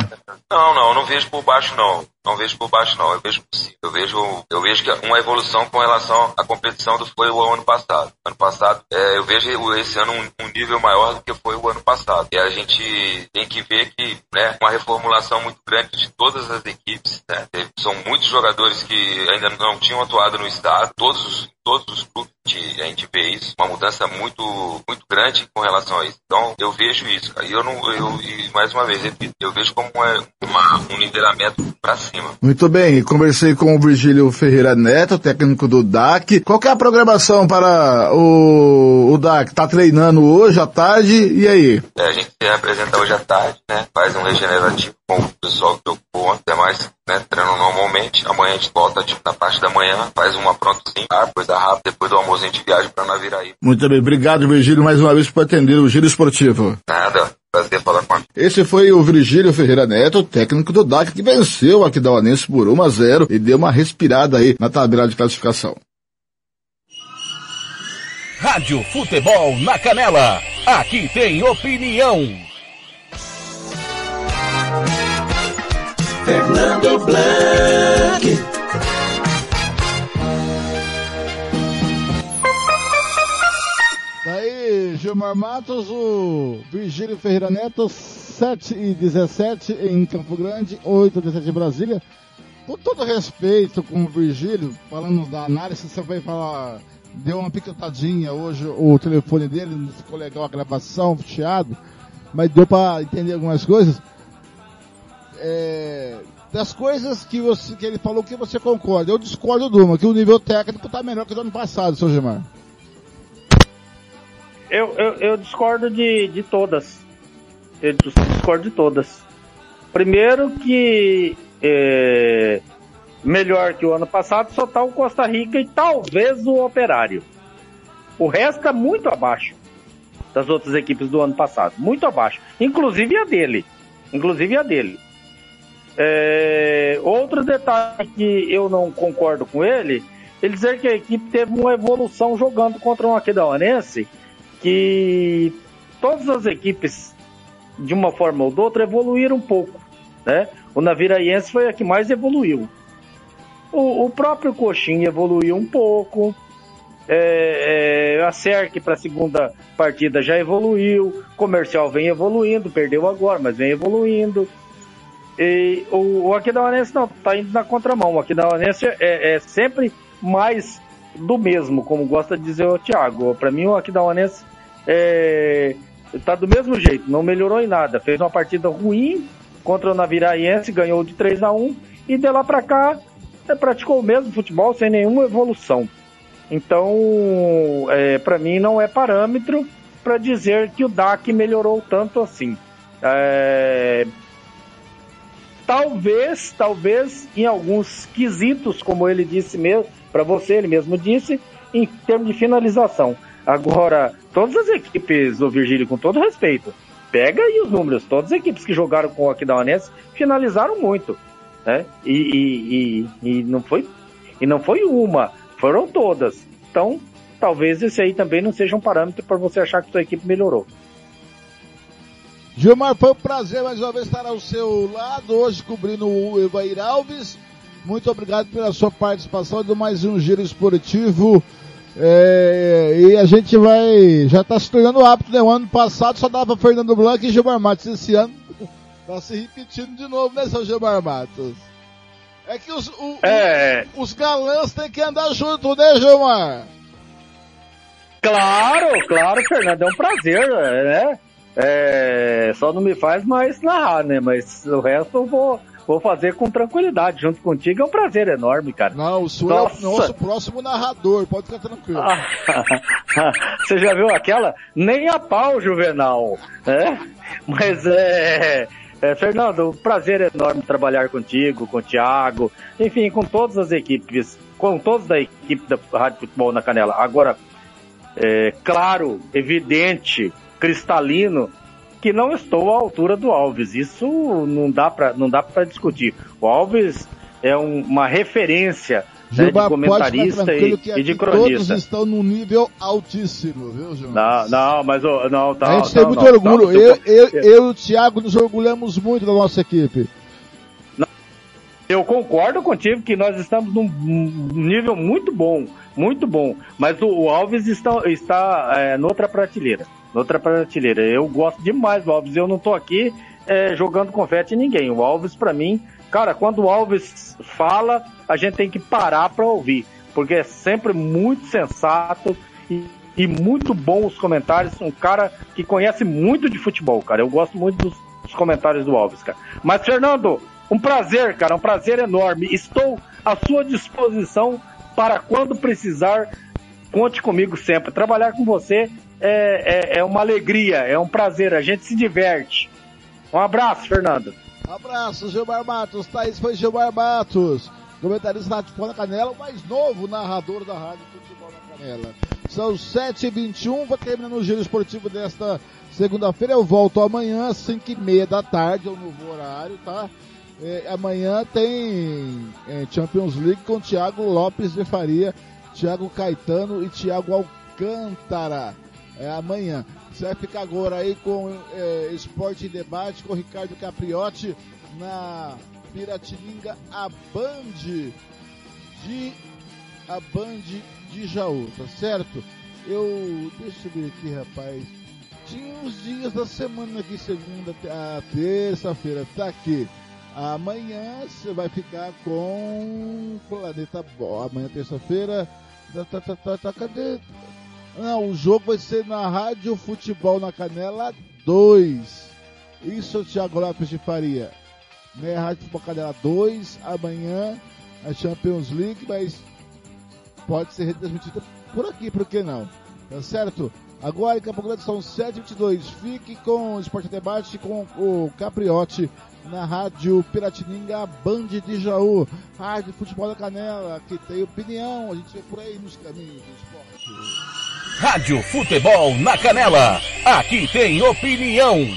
Não, não, eu não vejo por baixo não. Não vejo por baixo não. Eu vejo por cima. Eu vejo, eu vejo que uma evolução com relação à competição do que foi o ano passado. Ano passado, é, eu vejo esse ano um, um nível maior do que foi o ano passado. E a gente tem que ver que, né, uma reformulação muito grande de todas as equipes, né? São muitos jogadores que ainda não tinham atuado no estado. Todos os todos os clubes a gente, a gente vê isso, uma mudança muito muito grande com relação a isso. Então eu vejo isso. E eu não, eu e mais uma vez repito, eu vejo como é uma, um nivelamento para cima. Muito bem, conversei com o Virgílio Ferreira Neto, técnico do DAC. Qual que é a programação para o, o DAC? Tá treinando hoje à tarde, e aí? É, a gente se apresenta hoje à tarde, né? Faz um regenerativo com o pessoal que ocupou ontem, é mais, né? Treino normalmente. Amanhã a gente volta tipo, na parte da manhã, faz uma pronto sim, ah, rápida, depois do almoço a gente viaja pra Naviraí. Muito bem, obrigado Virgílio mais uma vez por atender o Giro Esportivo. Nada, prazer falar com a Esse foi o Virgílio Ferreira Neto, técnico do DAC, que venceu aqui da Uanense por 1 a 0 e deu uma respirada aí na tabela de classificação. Rádio Futebol na Canela. Aqui tem opinião. Fernando Blanc. Gilmar Matos, o Virgílio Ferreira Neto, 7 e 17 em Campo Grande, 8 e 17 em Brasília. Com todo respeito com o Virgílio, falando da análise, você vai falar, deu uma picotadinha hoje o telefone dele, não ficou legal a gravação, chiado, mas deu pra entender algumas coisas. É, das coisas que, você, que ele falou que você concorda, eu discordo de uma, que o nível técnico tá melhor que o ano passado, seu Gilmar. Eu, eu, eu discordo de, de todas. Eu dis- discordo de todas. Primeiro que é, melhor que o ano passado só tá o Costa Rica e talvez o Operário. O resto tá muito abaixo das outras equipes do ano passado. Muito abaixo. Inclusive a dele. Inclusive a dele. É, outro detalhe que eu não concordo com ele, ele dizer que a equipe teve uma evolução jogando contra um Aquidauanense que todas as equipes, de uma forma ou de outra, evoluíram um pouco. Né? O Naviraense foi a que mais evoluiu. O, o próprio Coxinha evoluiu um pouco. É, é, a Cerc para a segunda partida já evoluiu. Comercial vem evoluindo, perdeu agora, mas vem evoluindo. E o, o Aquidauanense não, tá indo na contramão. O Aquidauanense é, é sempre mais do mesmo, como gosta de dizer o Thiago. Para mim, o Aquidauanense é, tá do mesmo jeito, não melhorou em nada. Fez uma partida ruim contra o Naviraense, ganhou de 3 a 1 e de lá para cá é, praticou o mesmo futebol sem nenhuma evolução. Então, é, para mim, não é parâmetro para dizer que o DAC melhorou tanto assim. É, talvez, talvez em alguns quesitos, como ele disse mesmo, para você, ele mesmo disse, em termos de finalização. Agora, todas as equipes, o Virgílio, com todo respeito, pega aí os números, todas as equipes que jogaram com o Aquidauanense finalizaram muito, né? E, e, e, e não foi e não foi uma, foram todas. Então, talvez esse aí também não seja um parâmetro para você achar que sua equipe melhorou. Gilmar, foi um prazer mais uma vez estar ao seu lado, hoje cobrindo o Evair Alves. Muito obrigado pela sua participação de mais um giro esportivo. É, e a gente vai, já está se tornando hábito, né? O ano passado só dava Fernando Blanc e Gilmar Matos. Esse ano está se repetindo de novo, né, seu Gilmar Matos? É que os, o- É. os galãs têm que andar junto, né, Gilmar? Claro, claro, Fernando, é um prazer, né? É, só não me faz mais narrar, né? Mas o resto eu vou, vou fazer com tranquilidade. Junto contigo é um prazer enorme, cara. Não, o senhor é Nossa. o nosso próximo narrador, pode ficar tranquilo. Você já viu aquela? Nem a pau, Juvenal. É? Mas é, é, Fernando, um prazer enorme trabalhar contigo, com o Thiago, enfim, com todas as equipes, com todos da equipe da Rádio Futebol na Canela. Agora, é claro, evidente, cristalino, que não estou à altura do Alves. Isso não dá para discutir. O Alves é um- uma referência né, de comentarista e, e de aqui todos cronista. estão num nível altíssimo, viu, Gilmar? Não, não, mas ô, não, tá. a gente não, tem muito não, orgulho. não, eu, eu, eu- e o Thiago nos orgulhamos muito da nossa equipe. Eu concordo contigo que nós estamos num nível muito bom, muito bom. Mas o, o Alves está, está é, noutra prateleira. Noutra prateleira. Eu gosto demais do Alves. Eu não tô aqui é, jogando confete em ninguém. O Alves, pra mim, cara, quando o Alves fala, a gente tem que parar pra ouvir. Porque é sempre muito sensato e, e muito bom os comentários. Um cara que conhece muito de futebol, cara. Eu gosto muito dos, dos comentários do Alves, cara. Mas, Fernando, um prazer, cara, um prazer enorme. Estou à sua disposição para quando precisar. Conte comigo sempre. Trabalhar com você é, é, é uma alegria, é um prazer. A gente se diverte. Um abraço, Fernando. Abraço, Gilmar Matos. Thaís foi Gilmar Matos. Comentarista da Futebol na Canela, o mais novo narrador da Rádio Futebol na Canela. São 7h21, vai terminando o giro esportivo desta segunda-feira. Eu volto amanhã, às 5h30 da tarde, é o novo horário, tá? É, amanhã tem é, Champions League com Thiago Lopes de Faria, Thiago Caetano e Thiago Alcântara. É amanhã. Você vai ficar agora aí com é, Esporte em Debate com Ricardo Capriotti na Piratininga, a Band de a Band de Jaú, tá certo? Eu deixa eu ver aqui, rapaz. Tinha uns dias da semana aqui, segunda a terça-feira, tá aqui. Amanhã você vai ficar com Planeta Bom. Amanhã terça-feira. Tá, tá, tá, tá, tá, cadê? Não, o jogo vai ser na Rádio Futebol na Canela 2. Isso, Thiago Lopes de Faria. Né, Rádio Futebol Canela 2, amanhã a Champions League, mas pode ser retransmitida por aqui, por que não? Tá certo? Agora em Campo Grande são 7h22. Fique com o Esporte Debate com o Capriotti na Rádio Piratininga Band de Jaú. Rádio Futebol da Canela, que tem opinião. A gente vê por aí nos caminhos do esporte. Rádio Futebol na Canela. Aqui tem opinião.